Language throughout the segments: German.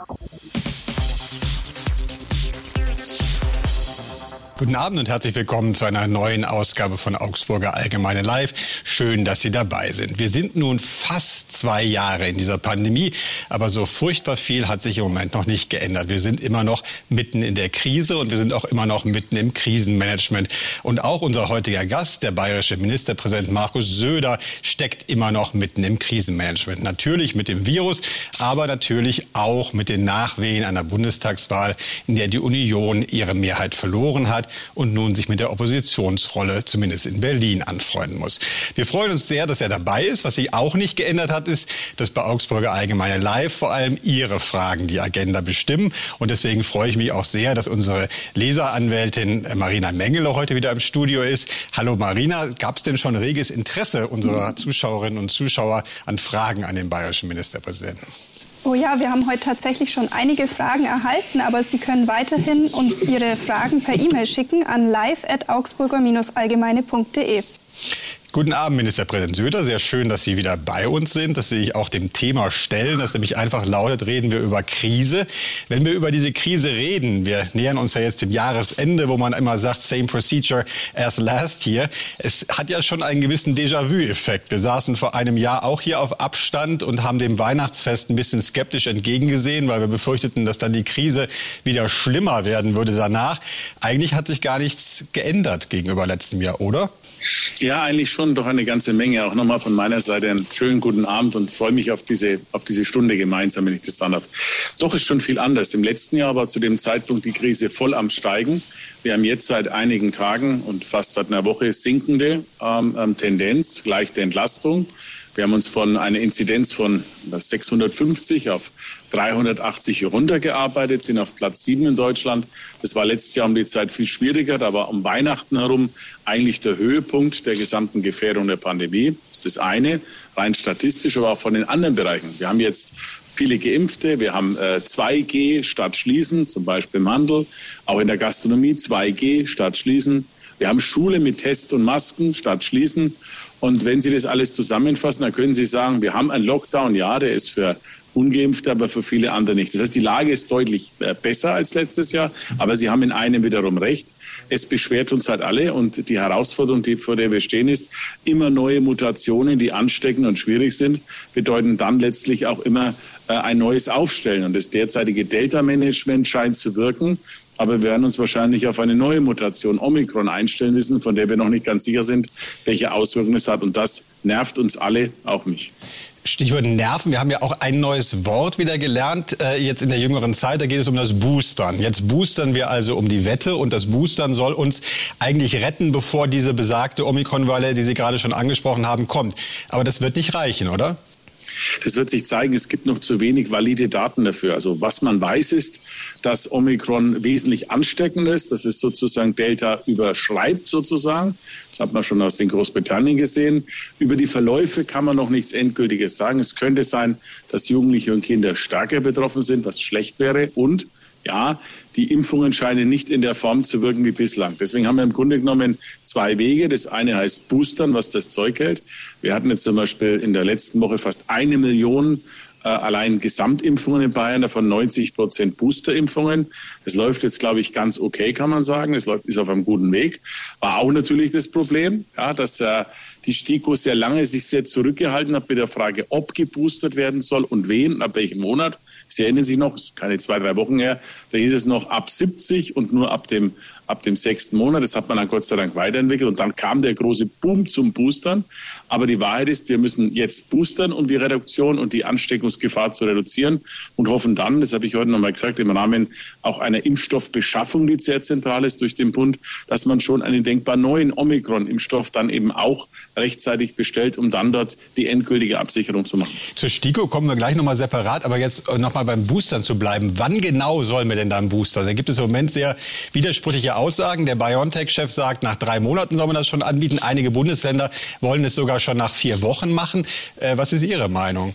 Oh. Guten Abend und herzlich willkommen zu einer neuen Ausgabe von Augsburger Allgemeine Live. Schön, dass Sie dabei sind. Wir sind nun fast zwei Jahre in dieser Pandemie, aber so furchtbar viel hat sich im Moment noch nicht geändert. Wir sind immer noch mitten in der Krise und wir sind auch immer noch mitten im Krisenmanagement. Und auch unser heutiger Gast, der bayerische Ministerpräsident Markus Söder, steckt immer noch mitten im Krisenmanagement. Natürlich mit dem Virus, aber natürlich auch mit den Nachwehen einer Bundestagswahl, in der die Union ihre Mehrheit verloren hat und nun sich mit der Oppositionsrolle zumindest in Berlin anfreunden muss. Wir freuen uns sehr, dass er dabei ist. Was sich auch nicht geändert hat, ist, dass bei Augsburger Allgemeine Live vor allem Ihre Fragen die Agenda bestimmen. Und deswegen freue ich mich auch sehr, dass unsere Leseranwältin Marina Mengele heute wieder im Studio ist. Hallo Marina, gab es denn schon reges Interesse unserer Zuschauerinnen und Zuschauer an Fragen an den bayerischen Ministerpräsidenten? Oh ja, wir haben heute tatsächlich schon einige Fragen erhalten, aber Sie können weiterhin uns Ihre Fragen per E-Mail schicken an live@augsburger-allgemeine.de. Guten Abend, Ministerpräsident Söder. Sehr schön, dass Sie wieder bei uns sind, dass Sie sich auch dem Thema stellen, das nämlich einfach lautet, reden wir über Krise. Wenn wir über diese Krise reden, wir nähern uns ja jetzt dem Jahresende, wo man immer sagt, same procedure as last year. Es hat ja schon einen gewissen Déjà-vu-Effekt. Wir saßen vor einem Jahr auch hier auf Abstand und haben dem Weihnachtsfest ein bisschen skeptisch entgegengesehen, weil wir befürchteten, dass dann die Krise wieder schlimmer werden würde danach. Eigentlich hat sich gar nichts geändert gegenüber letztem Jahr, oder? Ja, eigentlich schon doch eine ganze Menge. Auch nochmal von meiner Seite einen schönen guten Abend und freue mich auf diese, auf diese Stunde gemeinsam, wenn ich das sagen darf. Doch ist schon viel anders. Im letzten Jahr war zu dem Zeitpunkt die Krise voll am Steigen. Wir haben jetzt seit einigen Tagen und fast seit einer Woche sinkende ähm, ähm Tendenz, leichte Entlastung. Wir haben uns von einer Inzidenz von 650 auf 380 runtergearbeitet, sind auf Platz 7 in Deutschland. Das war letztes Jahr um die Zeit viel schwieriger. Da war um Weihnachten herum eigentlich der Höhepunkt der gesamten Gefährdung der Pandemie. Das ist das eine, rein statistisch, aber auch von den anderen Bereichen. Wir haben jetzt viele Geimpfte. Wir haben äh, 2G statt Schließen, zum Beispiel im Handel. Auch in der Gastronomie 2G statt Schließen. Wir haben Schule mit Tests und Masken statt Schließen. Und wenn Sie das alles zusammenfassen, dann können Sie sagen, wir haben einen Lockdown, ja, der ist für Ungeimpfte, aber für viele andere nicht. Das heißt, die Lage ist deutlich äh, besser als letztes Jahr, aber Sie haben in einem wiederum recht. Es beschwert uns halt alle und die Herausforderung, die, vor der wir stehen, ist, immer neue Mutationen, die ansteckend und schwierig sind, bedeuten dann letztlich auch immer ein neues Aufstellen. Und das derzeitige Delta-Management scheint zu wirken. Aber wir werden uns wahrscheinlich auf eine neue Mutation Omikron einstellen müssen, von der wir noch nicht ganz sicher sind, welche Auswirkungen es hat. Und das nervt uns alle, auch mich. Stichwort Nerven. Wir haben ja auch ein neues Wort wieder gelernt, äh, jetzt in der jüngeren Zeit. Da geht es um das Boostern. Jetzt boostern wir also um die Wette und das Boostern soll uns eigentlich retten, bevor diese besagte Omikron-Welle, die Sie gerade schon angesprochen haben, kommt. Aber das wird nicht reichen, oder? Das wird sich zeigen, es gibt noch zu wenig valide Daten dafür. Also was man weiß ist, dass Omikron wesentlich ansteckend ist, dass es sozusagen Delta überschreibt sozusagen. Das hat man schon aus den Großbritannien gesehen. Über die Verläufe kann man noch nichts Endgültiges sagen. Es könnte sein, dass Jugendliche und Kinder stärker betroffen sind, was schlecht wäre. Und ja, die Impfungen scheinen nicht in der Form zu wirken wie bislang. Deswegen haben wir im Grunde genommen zwei Wege. Das eine heißt Boostern, was das Zeug hält. Wir hatten jetzt zum Beispiel in der letzten Woche fast eine Million äh, allein Gesamtimpfungen in Bayern, davon 90 Prozent Boosterimpfungen. Das läuft jetzt, glaube ich, ganz okay, kann man sagen. Es läuft, ist auf einem guten Weg. War auch natürlich das Problem, ja, dass äh, die STIKO sehr lange sich sehr zurückgehalten hat mit der Frage, ob geboostert werden soll und wen, ab welchem Monat. Sie erinnern sich noch, keine zwei, drei Wochen her, da hieß es noch ab 70 und nur ab dem, ab dem sechsten Monat. Das hat man dann Gott sei Dank weiterentwickelt. Und dann kam der große Boom zum Boostern. Aber die Wahrheit ist, wir müssen jetzt boostern, um die Reduktion und die Ansteckungsgefahr zu reduzieren und hoffen dann, das habe ich heute nochmal gesagt, im Rahmen auch einer Impfstoffbeschaffung, die sehr zentral ist durch den Bund, dass man schon einen denkbar neuen Omikron-Impfstoff dann eben auch rechtzeitig bestellt, um dann dort die endgültige Absicherung zu machen. Zur STIKO kommen wir gleich nochmal separat, aber jetzt nochmal mal beim Boostern zu bleiben. Wann genau sollen wir denn dann boostern? Da gibt es im Moment sehr widersprüchliche Aussagen. Der BioNTech-Chef sagt, nach drei Monaten soll man das schon anbieten. Einige Bundesländer wollen es sogar schon nach vier Wochen machen. Äh, was ist Ihre Meinung?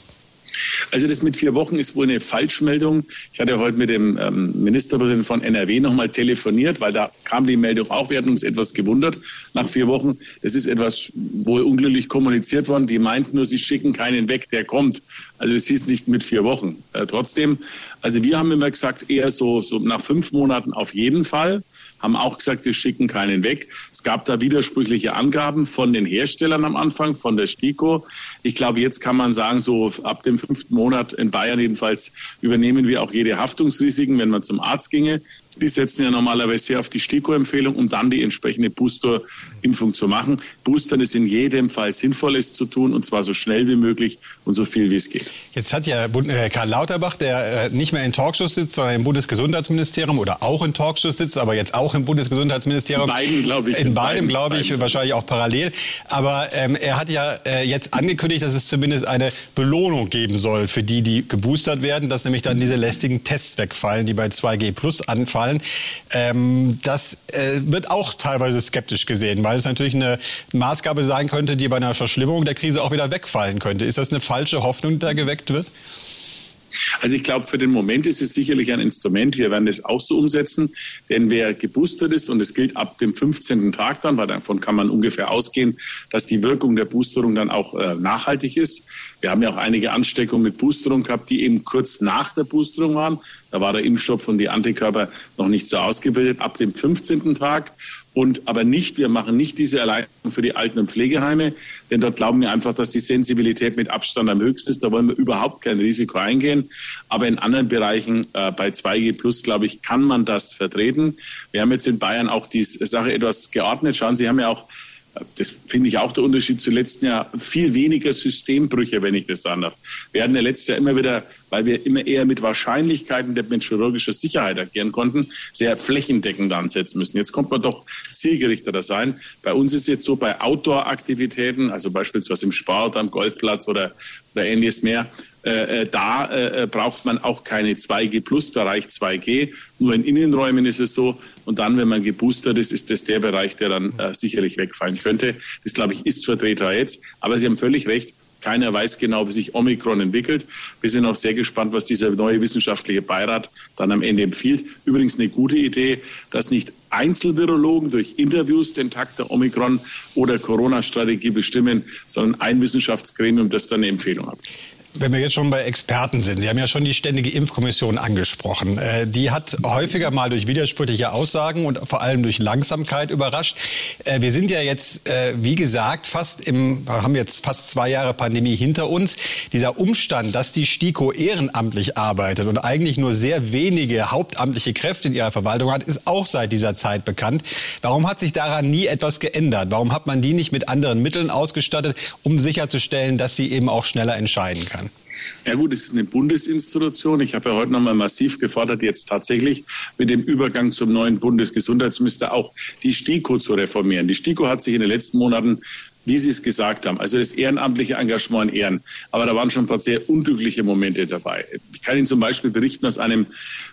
Also das mit vier Wochen ist wohl eine Falschmeldung. Ich hatte heute mit dem ähm, Ministerpräsidenten von NRW nochmal telefoniert, weil da kam die Meldung auch. Wir hatten uns etwas gewundert nach vier Wochen. Es ist etwas wohl unglücklich kommuniziert worden. Die meinten nur, sie schicken keinen weg, der kommt. Also es hieß nicht mit vier Wochen. Äh, trotzdem, also wir haben immer gesagt, eher so, so nach fünf Monaten auf jeden Fall haben auch gesagt, wir schicken keinen weg. Es gab da widersprüchliche Angaben von den Herstellern am Anfang, von der STIKO. Ich glaube, jetzt kann man sagen, so ab dem fünften Monat in Bayern jedenfalls übernehmen wir auch jede Haftungsrisiken, wenn man zum Arzt ginge. Die setzen ja normalerweise sehr auf die STIKO-Empfehlung, um dann die entsprechende Booster-Impfung zu machen. Boostern ist in jedem Fall sinnvoll, es zu tun, und zwar so schnell wie möglich und so viel wie es geht. Jetzt hat ja äh, Karl Lauterbach, der äh, nicht mehr in Talkshows sitzt, sondern im Bundesgesundheitsministerium oder auch in Talkshows sitzt, aber jetzt auch im Bundesgesundheitsministerium. In beiden, glaube ich. In, in beidem, glaube ich, beiden. wahrscheinlich auch parallel. Aber ähm, er hat ja äh, jetzt angekündigt, dass es zumindest eine Belohnung geben soll für die, die geboostert werden, dass nämlich dann diese lästigen Tests wegfallen, die bei 2G Plus anfallen ausfallen. Ähm, das äh, wird auch teilweise skeptisch gesehen, weil es natürlich eine Maßgabe sein könnte, die bei einer Verschlimmerung der Krise auch wieder wegfallen könnte. Ist das eine falsche Hoffnung, die da geweckt wird? Also ich glaube, für den Moment ist es sicherlich ein Instrument. Wir werden das auch so umsetzen. Denn wer geboostert ist, und es gilt ab dem 15. Tag dann, weil davon kann man ungefähr ausgehen, dass die Wirkung der Boosterung dann auch äh, nachhaltig ist. Wir haben ja auch einige Ansteckungen mit Boosterung gehabt, die eben kurz nach der Boosterung waren. Da war der Impfstoff und die Antikörper noch nicht so ausgebildet. Ab dem 15. Tag und aber nicht, wir machen nicht diese Erleichterung für die Alten- und Pflegeheime, denn dort glauben wir einfach, dass die Sensibilität mit Abstand am höchsten ist. Da wollen wir überhaupt kein Risiko eingehen. Aber in anderen Bereichen, äh, bei 2G Plus, glaube ich, kann man das vertreten. Wir haben jetzt in Bayern auch die Sache etwas geordnet. Schauen Sie, haben ja auch das finde ich auch der Unterschied zu letzten Jahr, viel weniger Systembrüche, wenn ich das sagen darf. Wir hatten ja letztes Jahr immer wieder, weil wir immer eher mit Wahrscheinlichkeiten der mit Sicherheit agieren konnten, sehr flächendeckend ansetzen müssen. Jetzt kommt man doch zielgerichteter sein. Bei uns ist jetzt so bei Outdoor-Aktivitäten, also beispielsweise im Sport, am Golfplatz oder, oder ähnliches mehr, äh, äh, da äh, braucht man auch keine 2G plus, da reicht 2G. Nur in Innenräumen ist es so. Und dann, wenn man geboostert ist, ist das der Bereich, der dann äh, sicherlich wegfallen könnte. Das, glaube ich, ist Vertreter jetzt. Aber Sie haben völlig recht. Keiner weiß genau, wie sich Omikron entwickelt. Wir sind auch sehr gespannt, was dieser neue wissenschaftliche Beirat dann am Ende empfiehlt. Übrigens eine gute Idee, dass nicht Einzelvirologen durch Interviews den Takt der Omikron- oder Corona-Strategie bestimmen, sondern ein Wissenschaftsgremium, das dann eine Empfehlung hat. Wenn wir jetzt schon bei Experten sind, Sie haben ja schon die Ständige Impfkommission angesprochen. Äh, die hat häufiger mal durch widersprüchliche Aussagen und vor allem durch Langsamkeit überrascht. Äh, wir sind ja jetzt, äh, wie gesagt, fast im, haben jetzt fast zwei Jahre Pandemie hinter uns. Dieser Umstand, dass die STIKO ehrenamtlich arbeitet und eigentlich nur sehr wenige hauptamtliche Kräfte in ihrer Verwaltung hat, ist auch seit dieser Zeit bekannt. Warum hat sich daran nie etwas geändert? Warum hat man die nicht mit anderen Mitteln ausgestattet, um sicherzustellen, dass sie eben auch schneller entscheiden kann? Ja gut, es ist eine Bundesinstitution. Ich habe ja heute nochmal massiv gefordert, jetzt tatsächlich mit dem Übergang zum neuen Bundesgesundheitsminister auch die STIKO zu reformieren. Die STIKO hat sich in den letzten Monaten wie Sie es gesagt haben, also das ehrenamtliche Engagement in Ehren. Aber da waren schon ein paar sehr unglückliche Momente dabei. Ich kann Ihnen zum Beispiel berichten, dass einem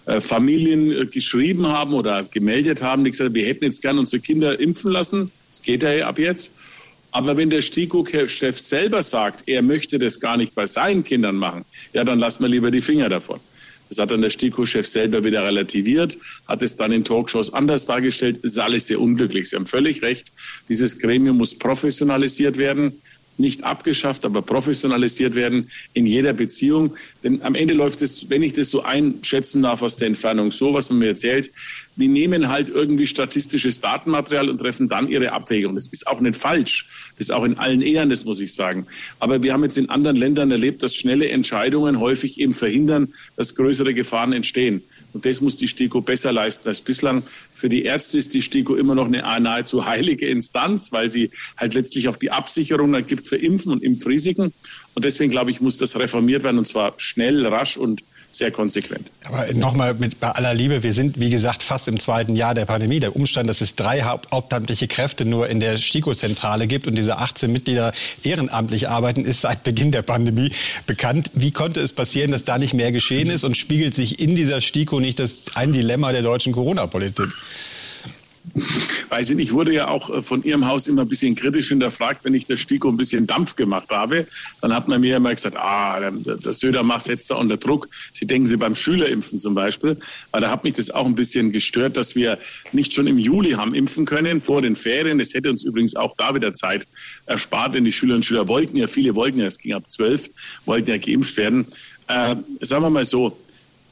äh, Familien äh, geschrieben haben oder gemeldet haben, die gesagt haben, wir hätten jetzt gern unsere Kinder impfen lassen. Das geht ja ab jetzt. Aber wenn der STIKO-Chef selber sagt, er möchte das gar nicht bei seinen Kindern machen, ja, dann lasst man lieber die Finger davon. Das hat dann der STIKO-Chef selber wieder relativiert, hat es dann in Talkshows anders dargestellt. Ist alles sehr unglücklich. Sie haben völlig recht. Dieses Gremium muss professionalisiert werden nicht abgeschafft, aber professionalisiert werden in jeder Beziehung. Denn am Ende läuft es, wenn ich das so einschätzen darf aus der Entfernung, so, was man mir erzählt, die nehmen halt irgendwie statistisches Datenmaterial und treffen dann ihre Abwägung. Das ist auch nicht falsch. Das ist auch in allen Ehren, das muss ich sagen. Aber wir haben jetzt in anderen Ländern erlebt, dass schnelle Entscheidungen häufig eben verhindern, dass größere Gefahren entstehen. Und das muss die STIKO besser leisten als bislang. Für die Ärzte ist die STIKO immer noch eine nahezu heilige Instanz, weil sie halt letztlich auch die Absicherung gibt für Impfen und Impfrisiken. Und deswegen glaube ich, muss das reformiert werden und zwar schnell, rasch und sehr konsequent. Aber nochmal mit bei aller Liebe, wir sind wie gesagt fast im zweiten Jahr der Pandemie. Der Umstand, dass es drei hauptamtliche Kräfte nur in der STIKO-Zentrale gibt und diese 18 Mitglieder ehrenamtlich arbeiten, ist seit Beginn der Pandemie bekannt. Wie konnte es passieren, dass da nicht mehr geschehen ist und spiegelt sich in dieser STIKO nicht das ein Dilemma der deutschen Corona-Politik? Weiß ich nicht, ich wurde ja auch äh, von Ihrem Haus immer ein bisschen kritisch hinterfragt, wenn ich der STIKO ein bisschen Dampf gemacht habe. Dann hat man mir immer gesagt, ah, der, der Söder macht jetzt da unter Druck. Sie denken Sie beim Schülerimpfen zum Beispiel. Weil da hat mich das auch ein bisschen gestört, dass wir nicht schon im Juli haben impfen können, vor den Ferien. Das hätte uns übrigens auch da wieder Zeit erspart, denn die Schülerinnen und Schüler wollten ja, viele wollten ja, es ging ab zwölf, wollten ja geimpft werden. Äh, sagen wir mal so,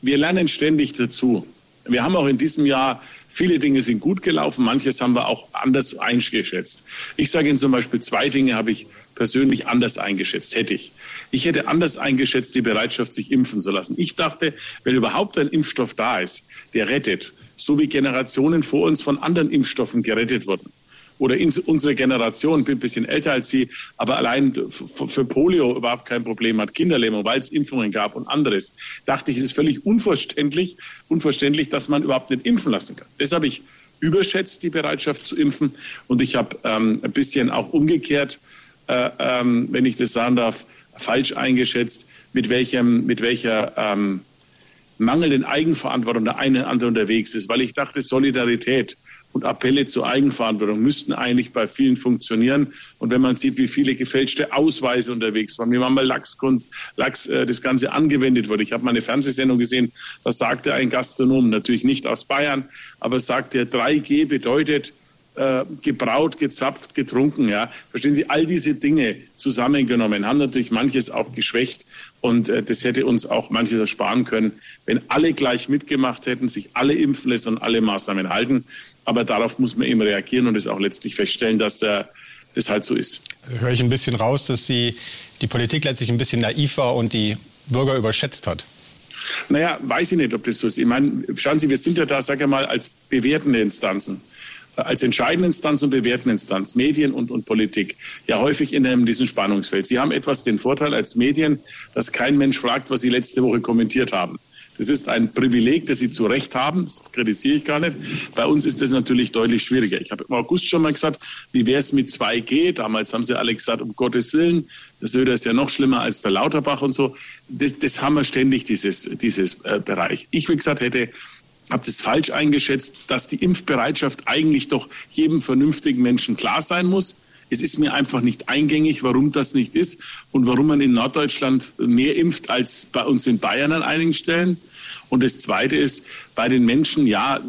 wir lernen ständig dazu. Wir haben auch in diesem Jahr Viele Dinge sind gut gelaufen, manches haben wir auch anders eingeschätzt. Ich sage Ihnen zum Beispiel, zwei Dinge habe ich persönlich anders eingeschätzt, hätte ich. Ich hätte anders eingeschätzt die Bereitschaft, sich impfen zu lassen. Ich dachte, wenn überhaupt ein Impfstoff da ist, der rettet, so wie Generationen vor uns von anderen Impfstoffen gerettet wurden, oder unsere Generation, bin ein bisschen älter als Sie, aber allein für Polio überhaupt kein Problem hat, Kinderlähmung, weil es Impfungen gab und anderes, dachte ich, es ist völlig unverständlich, unverständlich, dass man überhaupt nicht impfen lassen kann. Das habe ich überschätzt, die Bereitschaft zu impfen. Und ich habe ähm, ein bisschen auch umgekehrt, äh, ähm, wenn ich das sagen darf, falsch eingeschätzt, mit, welchem, mit welcher ähm, mangelnden Eigenverantwortung der eine oder andere unterwegs ist, weil ich dachte, Solidarität und Appelle zur Eigenverantwortung müssten eigentlich bei vielen funktionieren. Und wenn man sieht, wie viele gefälschte Ausweise unterwegs waren, wie man mal Lachsgrund, Lachs äh, das Ganze angewendet wurde. Ich habe mal eine Fernsehsendung gesehen, da sagte ein Gastronom, natürlich nicht aus Bayern, aber sagte, 3G bedeutet, äh, gebraut, gezapft, getrunken. Ja, verstehen Sie? All diese Dinge zusammengenommen haben natürlich manches auch geschwächt und äh, das hätte uns auch manches ersparen können, wenn alle gleich mitgemacht hätten, sich alle impfen lassen und alle Maßnahmen halten. Aber darauf muss man eben reagieren und es auch letztlich feststellen, dass äh, das halt so ist. Höre ich ein bisschen raus, dass Sie die Politik letztlich ein bisschen naiv war und die Bürger überschätzt hat. Naja, weiß ich nicht, ob das so ist. Ich meine, schauen Sie, wir sind ja da, sage ich mal, als bewertende Instanzen als entscheidende Instanz und bewertende Instanz, Medien und, und Politik, ja häufig in einem, diesem Spannungsfeld. Sie haben etwas den Vorteil als Medien, dass kein Mensch fragt, was Sie letzte Woche kommentiert haben. Das ist ein Privileg, das Sie zu Recht haben. Das kritisiere ich gar nicht. Bei uns ist das natürlich deutlich schwieriger. Ich habe im August schon mal gesagt, wie wäre es mit 2G? Damals haben Sie alle gesagt, um Gottes Willen. Der Söder ist ja noch schlimmer als der Lauterbach und so. Das, das haben wir ständig, dieses, dieses äh, Bereich. Ich, wie gesagt, hätte habe das falsch eingeschätzt, dass die Impfbereitschaft eigentlich doch jedem vernünftigen Menschen klar sein muss. Es ist mir einfach nicht eingängig, warum das nicht ist und warum man in Norddeutschland mehr impft als bei uns in Bayern an einigen Stellen. Und das Zweite ist, bei den Menschen, ja,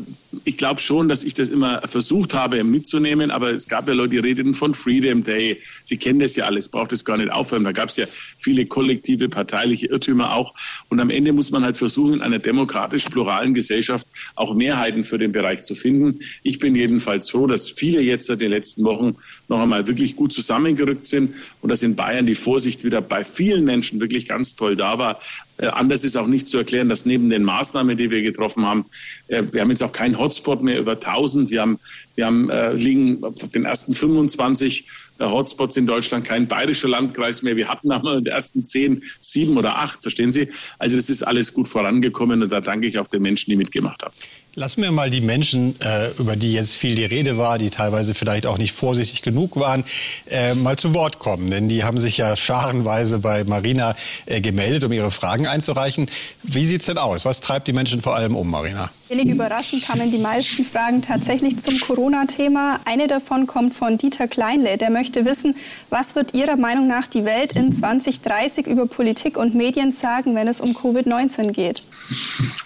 ich glaube schon, dass ich das immer versucht habe mitzunehmen, aber es gab ja Leute, die redeten von Freedom Day. Sie kennen das ja alles, braucht es gar nicht aufhören. Da gab es ja viele kollektive, parteiliche Irrtümer auch. Und am Ende muss man halt versuchen, in einer demokratisch-pluralen Gesellschaft auch Mehrheiten für den Bereich zu finden. Ich bin jedenfalls froh, dass viele jetzt seit den letzten Wochen noch einmal wirklich gut zusammengerückt sind und dass in Bayern die Vorsicht wieder bei vielen Menschen wirklich ganz toll da war. Äh, anders ist auch nicht zu erklären, dass neben den Maßnahmen, die wir getroffen haben, äh, wir haben jetzt auch keinen Hotspot mehr über 1000. Wir haben, wir haben äh, liegen auf den ersten 25 äh, Hotspots in Deutschland kein bayerischer Landkreis mehr. Wir hatten aber in den ersten 10, 7 oder 8, verstehen Sie? Also das ist alles gut vorangekommen und da danke ich auch den Menschen, die mitgemacht haben. Lassen wir mal die Menschen, äh, über die jetzt viel die Rede war, die teilweise vielleicht auch nicht vorsichtig genug waren, äh, mal zu Wort kommen. Denn die haben sich ja scharenweise bei Marina äh, gemeldet, um ihre Fragen einzureichen. Wie sieht es denn aus? Was treibt die Menschen vor allem um, Marina? Wenig überraschend kamen die meisten Fragen tatsächlich zum Corona-Thema. Eine davon kommt von Dieter Kleinle. Der möchte wissen, was wird Ihrer Meinung nach die Welt in 2030 über Politik und Medien sagen, wenn es um Covid-19 geht?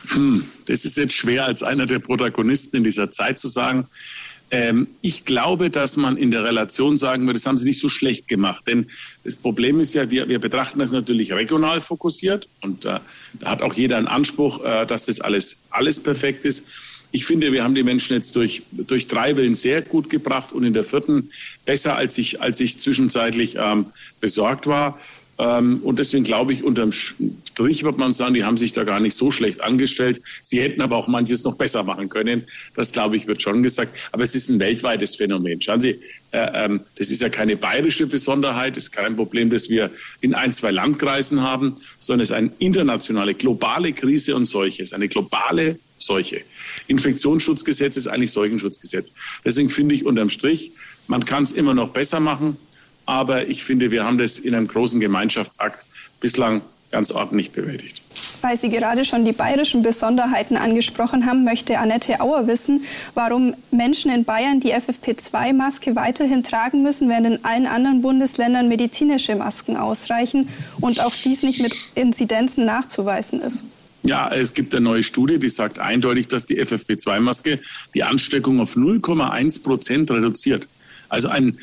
Hm, das ist jetzt schwer als einer der Protagonisten in dieser Zeit zu sagen. Ähm, ich glaube, dass man in der Relation sagen würde, das haben sie nicht so schlecht gemacht. Denn das Problem ist ja, wir, wir betrachten das natürlich regional fokussiert und äh, da hat auch jeder einen Anspruch, äh, dass das alles, alles perfekt ist. Ich finde, wir haben die Menschen jetzt durch, durch drei Wellen sehr gut gebracht und in der vierten besser, als ich, als ich zwischenzeitlich ähm, besorgt war. Ähm, und deswegen glaube ich, unterm Strich wird man sagen, die haben sich da gar nicht so schlecht angestellt. Sie hätten aber auch manches noch besser machen können. Das, glaube ich, wird schon gesagt. Aber es ist ein weltweites Phänomen. Schauen Sie, äh, ähm, das ist ja keine bayerische Besonderheit. Es ist kein Problem, das wir in ein, zwei Landkreisen haben, sondern es ist eine internationale, globale Krise und Seuche. Es ist eine globale Seuche. Infektionsschutzgesetz ist eigentlich Seuchenschutzgesetz. Deswegen finde ich unterm Strich, man kann es immer noch besser machen. Aber ich finde, wir haben das in einem großen Gemeinschaftsakt bislang ganz ordentlich bewältigt. Weil Sie gerade schon die bayerischen Besonderheiten angesprochen haben, möchte Annette Auer wissen, warum Menschen in Bayern die FFP2-Maske weiterhin tragen müssen, während in allen anderen Bundesländern medizinische Masken ausreichen und auch dies nicht mit Inzidenzen nachzuweisen ist. Ja, es gibt eine neue Studie, die sagt eindeutig, dass die FFP2-Maske die Ansteckung auf 0,1 Prozent reduziert. Also ein,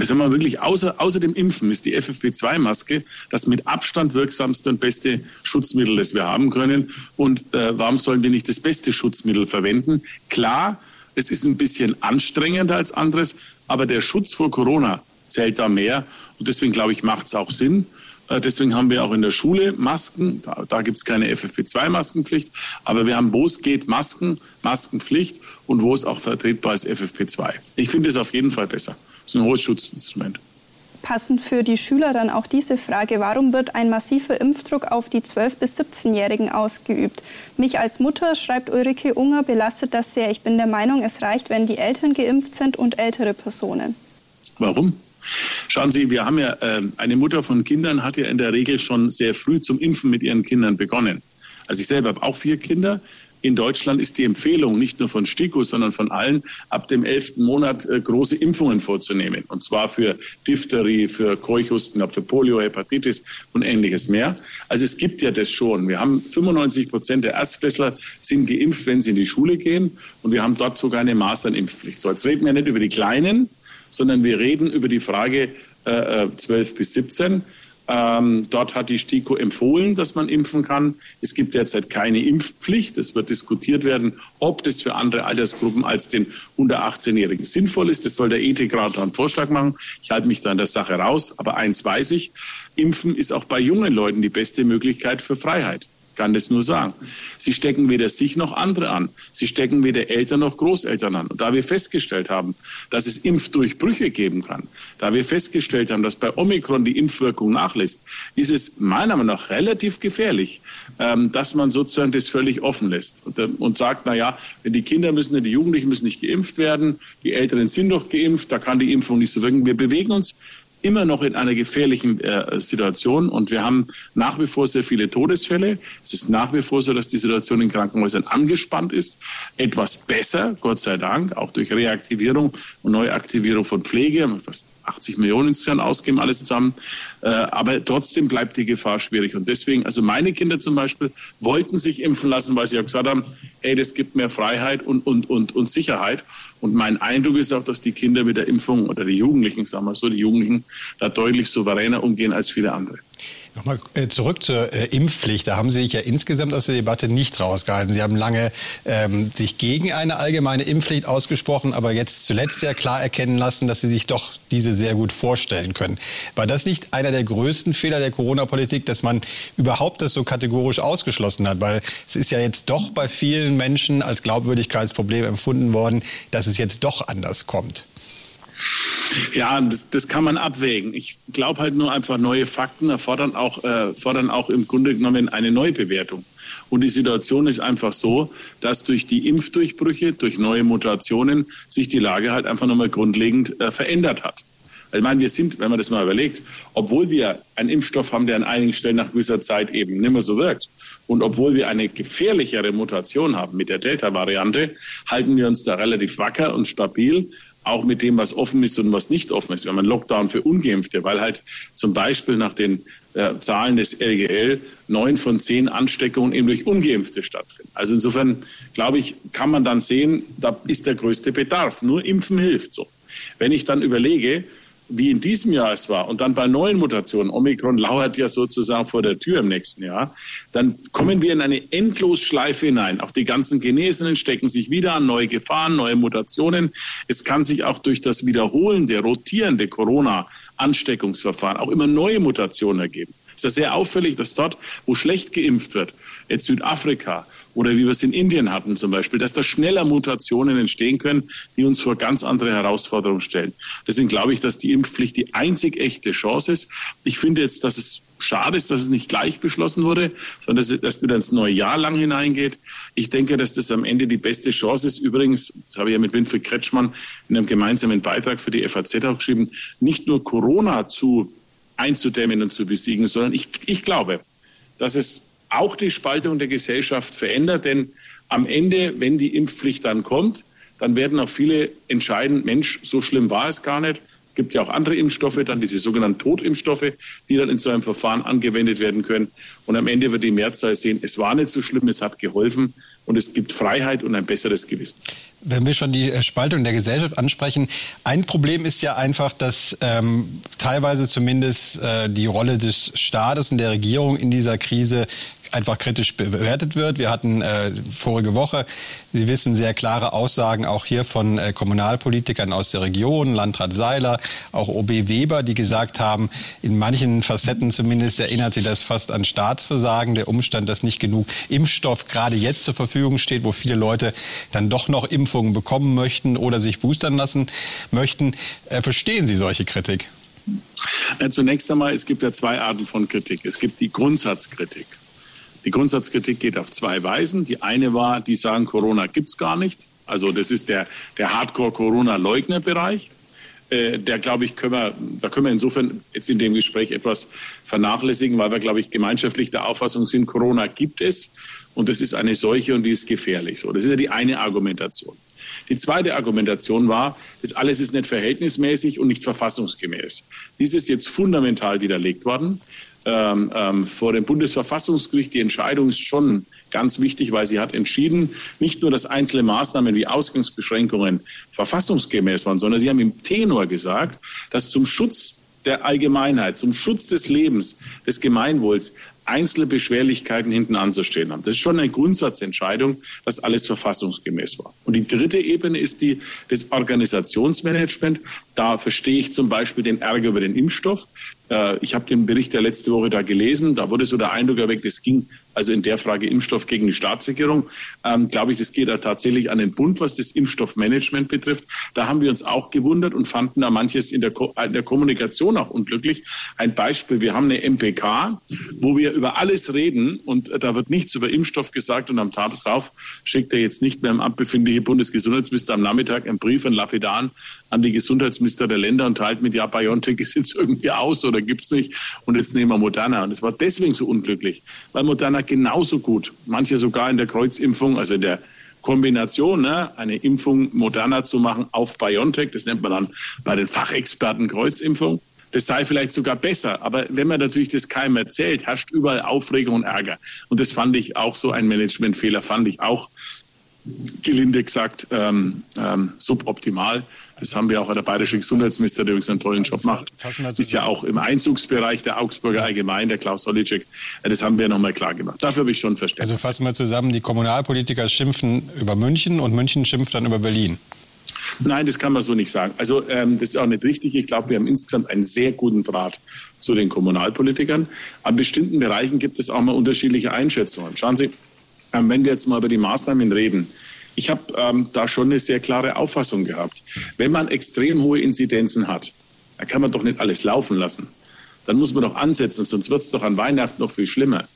sagen wir wirklich, außer, außer dem Impfen ist die FFP2-Maske das mit Abstand wirksamste und beste Schutzmittel, das wir haben können. Und äh, warum sollen wir nicht das beste Schutzmittel verwenden? Klar, es ist ein bisschen anstrengender als anderes, aber der Schutz vor Corona zählt da mehr. Und deswegen glaube ich, macht es auch Sinn. Äh, deswegen haben wir auch in der Schule Masken. Da, da gibt es keine FFP2-Maskenpflicht. Aber wir haben, wo es geht, Masken, Maskenpflicht und wo es auch vertretbar ist, FFP2. Ich finde es auf jeden Fall besser. Das ist ein hohes Schutzinstrument. Passend für die Schüler dann auch diese Frage, warum wird ein massiver Impfdruck auf die 12- bis 17-Jährigen ausgeübt? Mich als Mutter, schreibt Ulrike Unger, belastet das sehr. Ich bin der Meinung, es reicht, wenn die Eltern geimpft sind und ältere Personen. Warum? Schauen Sie, wir haben ja, äh, eine Mutter von Kindern hat ja in der Regel schon sehr früh zum Impfen mit ihren Kindern begonnen. Also ich selber habe auch vier Kinder. In Deutschland ist die Empfehlung nicht nur von STIKO, sondern von allen, ab dem elften Monat äh, große Impfungen vorzunehmen. Und zwar für Diphtherie, für Keuchhusten, für Polio, Hepatitis und ähnliches mehr. Also es gibt ja das schon. Wir haben 95 Prozent der Erstklässler sind geimpft, wenn sie in die Schule gehen. Und wir haben dort sogar eine Maßernimpfpflicht. So, jetzt reden wir nicht über die Kleinen, sondern wir reden über die Frage äh, 12 äh, bis 17. Ähm, dort hat die STIKO empfohlen, dass man impfen kann. Es gibt derzeit keine Impfpflicht. Es wird diskutiert werden, ob das für andere Altersgruppen als den unter 18-Jährigen sinnvoll ist. Das soll der Ethikrat einen Vorschlag machen. Ich halte mich da in der Sache raus. Aber eins weiß ich, Impfen ist auch bei jungen Leuten die beste Möglichkeit für Freiheit kann das nur sagen. Sie stecken weder sich noch andere an. Sie stecken weder Eltern noch Großeltern an. Und da wir festgestellt haben, dass es Impfdurchbrüche geben kann, da wir festgestellt haben, dass bei Omikron die Impfwirkung nachlässt, ist es meiner Meinung nach relativ gefährlich, ähm, dass man sozusagen das völlig offen lässt und, äh, und sagt, na ja, wenn die Kinder müssen, die Jugendlichen müssen nicht geimpft werden, die Älteren sind doch geimpft, da kann die Impfung nicht so wirken. Wir bewegen uns immer noch in einer gefährlichen äh, Situation und wir haben nach wie vor sehr viele Todesfälle. Es ist nach wie vor so, dass die Situation in Krankenhäusern angespannt ist. Etwas besser, Gott sei Dank, auch durch Reaktivierung und Neuaktivierung von Pflege. Fast 80 Millionen insgesamt ausgeben, alles zusammen. Äh, aber trotzdem bleibt die Gefahr schwierig. Und deswegen, also meine Kinder zum Beispiel wollten sich impfen lassen, weil sie auch gesagt haben, hey, das gibt mehr Freiheit und, und, und, und Sicherheit. Und mein Eindruck ist auch, dass die Kinder mit der Impfung oder die Jugendlichen, sagen wir so, die Jugendlichen da deutlich souveräner umgehen als viele andere. Nochmal äh, zurück zur äh, Impfpflicht. Da haben Sie sich ja insgesamt aus der Debatte nicht rausgehalten. Sie haben lange ähm, sich gegen eine allgemeine Impfpflicht ausgesprochen, aber jetzt zuletzt ja klar erkennen lassen, dass Sie sich doch diese sehr gut vorstellen können. War das nicht einer der größten Fehler der Corona-Politik, dass man überhaupt das so kategorisch ausgeschlossen hat? Weil es ist ja jetzt doch bei vielen Menschen als Glaubwürdigkeitsproblem empfunden worden, dass es jetzt doch anders kommt. Ja, das, das kann man abwägen. Ich glaube halt nur einfach, neue Fakten erfordern auch, äh, fordern auch im Grunde genommen eine Neubewertung. Und die Situation ist einfach so, dass durch die Impfdurchbrüche, durch neue Mutationen sich die Lage halt einfach nochmal grundlegend äh, verändert hat. Also ich meine, wir sind, wenn man das mal überlegt, obwohl wir einen Impfstoff haben, der an einigen Stellen nach gewisser Zeit eben nicht mehr so wirkt, und obwohl wir eine gefährlichere Mutation haben mit der Delta-Variante, halten wir uns da relativ wacker und stabil auch mit dem, was offen ist und was nicht offen ist. Wir haben einen Lockdown für Ungeimpfte, weil halt zum Beispiel nach den äh, Zahlen des LGL neun von zehn Ansteckungen eben durch Ungeimpfte stattfinden. Also insofern, glaube ich, kann man dann sehen, da ist der größte Bedarf. Nur Impfen hilft so. Wenn ich dann überlege, wie in diesem Jahr es war und dann bei neuen Mutationen, Omikron lauert ja sozusagen vor der Tür im nächsten Jahr, dann kommen wir in eine Endlosschleife hinein. Auch die ganzen Genesenen stecken sich wieder an neue Gefahren, neue Mutationen. Es kann sich auch durch das Wiederholen der rotierende Corona-Ansteckungsverfahren auch immer neue Mutationen ergeben. Es ist ja sehr auffällig, dass dort, wo schlecht geimpft wird, jetzt Südafrika oder wie wir es in Indien hatten zum Beispiel, dass da schneller Mutationen entstehen können, die uns vor ganz andere Herausforderungen stellen. Deswegen glaube ich, dass die Impfpflicht die einzig echte Chance ist. Ich finde jetzt, dass es schade ist, dass es nicht gleich beschlossen wurde, sondern dass es erst wieder ins neue Jahr lang hineingeht. Ich denke, dass das am Ende die beste Chance ist. Übrigens, das habe ich ja mit Winfried Kretschmann in einem gemeinsamen Beitrag für die FAZ auch geschrieben, nicht nur Corona zu einzudämmen und zu besiegen, sondern ich, ich glaube, dass es auch die Spaltung der Gesellschaft verändert. Denn am Ende, wenn die Impfpflicht dann kommt, dann werden auch viele entscheiden, Mensch, so schlimm war es gar nicht. Es gibt ja auch andere Impfstoffe, dann diese sogenannten Totimpfstoffe, die dann in so einem Verfahren angewendet werden können. Und am Ende wird die Mehrzahl sehen, es war nicht so schlimm, es hat geholfen und es gibt Freiheit und ein besseres Gewissen. Wenn wir schon die äh, Spaltung der Gesellschaft ansprechen, ein Problem ist ja einfach, dass ähm, teilweise zumindest äh, die Rolle des Staates und der Regierung in dieser Krise einfach kritisch bewertet wird. Wir hatten äh, vorige Woche, Sie wissen, sehr klare Aussagen auch hier von äh, Kommunalpolitikern aus der Region, Landrat Seiler, auch OB Weber, die gesagt haben, in manchen Facetten zumindest erinnert sie das fast an Staatsversagen, der Umstand, dass nicht genug Impfstoff gerade jetzt zur Verfügung steht, wo viele Leute dann doch noch Impfungen bekommen möchten oder sich boostern lassen möchten. Äh, verstehen Sie solche Kritik? Zunächst einmal, es gibt ja zwei Arten von Kritik. Es gibt die Grundsatzkritik. Die Grundsatzkritik geht auf zwei Weisen. Die eine war, die sagen, Corona gibt es gar nicht. Also das ist der, der Hardcore-Corona-Leugner-Bereich. Äh, der, glaube ich, können wir, da können wir insofern jetzt in dem Gespräch etwas vernachlässigen, weil wir, glaube ich, gemeinschaftlich der Auffassung sind, Corona gibt es und das ist eine Seuche und die ist gefährlich. So, das ist ja die eine Argumentation. Die zweite Argumentation war, das alles ist nicht verhältnismäßig und nicht verfassungsgemäß. Dies ist jetzt fundamental widerlegt worden ähm, ähm, vor dem Bundesverfassungsgericht. Die Entscheidung ist schon ganz wichtig, weil sie hat entschieden, nicht nur, dass einzelne Maßnahmen wie Ausgangsbeschränkungen verfassungsgemäß waren, sondern sie haben im Tenor gesagt, dass zum Schutz der Allgemeinheit, zum Schutz des Lebens, des Gemeinwohls einzelne Beschwerlichkeiten hinten anzustehen haben. Das ist schon eine Grundsatzentscheidung, dass alles verfassungsgemäß war. Und die dritte Ebene ist die des Organisationsmanagement. Da verstehe ich zum Beispiel den Ärger über den Impfstoff. Äh, ich habe den Bericht der letzte Woche da gelesen. Da wurde so der Eindruck erweckt, es ging also in der Frage Impfstoff gegen die Staatsregierung. Ähm, glaube ich, das geht da tatsächlich an den Bund, was das Impfstoffmanagement betrifft. Da haben wir uns auch gewundert und fanden da manches in der, Ko in der Kommunikation auch unglücklich. Ein Beispiel, wir haben eine MPK, wo wir über alles reden und da wird nichts über Impfstoff gesagt und am Tag drauf schickt er jetzt nicht mehr im Amt befindliche Bundesgesundheitsminister am Nachmittag einen Brief, einen Lapidaren an die Gesundheitsminister der Länder und teilt mit, ja, BioNTech ist jetzt irgendwie aus oder gibt es nicht und jetzt nehmen wir Moderna. Und es war deswegen so unglücklich, weil Moderna genauso gut, manche sogar in der Kreuzimpfung, also in der Kombination, ne, eine Impfung Moderna zu machen auf BioNTech, das nennt man dann bei den Fachexperten Kreuzimpfung, das sei vielleicht sogar besser. Aber wenn man natürlich das keinem erzählt, herrscht überall Aufregung und Ärger. Und das fand ich auch so ein Managementfehler, fand ich auch gelinde gesagt ähm, ähm, suboptimal. Das haben wir auch der bayerische Gesundheitsminister, der übrigens einen tollen Job macht. Ist ja auch im Einzugsbereich der Augsburger Allgemein, der Klaus Solicek. Das haben wir nochmal klar gemacht. Dafür habe ich schon Verständnis. Also fassen wir zusammen, die Kommunalpolitiker schimpfen über München und München schimpft dann über Berlin. Nein, das kann man so nicht sagen. Also ähm, das ist auch nicht richtig. Ich glaube, wir haben insgesamt einen sehr guten Draht zu den Kommunalpolitikern. An bestimmten Bereichen gibt es auch mal unterschiedliche Einschätzungen. Schauen Sie, wenn wir jetzt mal über die Maßnahmen reden. Ich habe ähm, da schon eine sehr klare Auffassung gehabt. Wenn man extrem hohe Inzidenzen hat, dann kann man doch nicht alles laufen lassen. Dann muss man doch ansetzen, sonst wird es doch an Weihnachten noch viel schlimmer.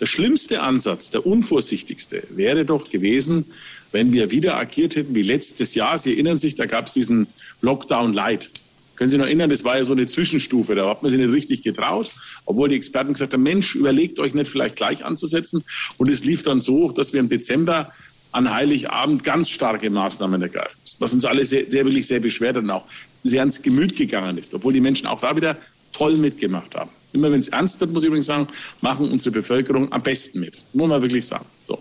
Der schlimmste Ansatz, der unvorsichtigste, wäre doch gewesen, wenn wir wieder agiert hätten wie letztes Jahr. Sie erinnern sich, da gab es diesen Lockdown Light. Können Sie sich noch erinnern, das war ja so eine Zwischenstufe, da hat man sich nicht richtig getraut, obwohl die Experten gesagt haben, Mensch, überlegt euch nicht vielleicht gleich anzusetzen. Und es lief dann so, dass wir im Dezember an Heiligabend ganz starke Maßnahmen ergreifen müssen, was uns alle sehr, sehr wirklich sehr beschwert und auch sehr ans Gemüt gegangen ist, obwohl die Menschen auch da wieder toll mitgemacht haben. Immer wenn es ernst wird, muss ich übrigens sagen, machen unsere Bevölkerung am besten mit. Muss man wirklich sagen. So.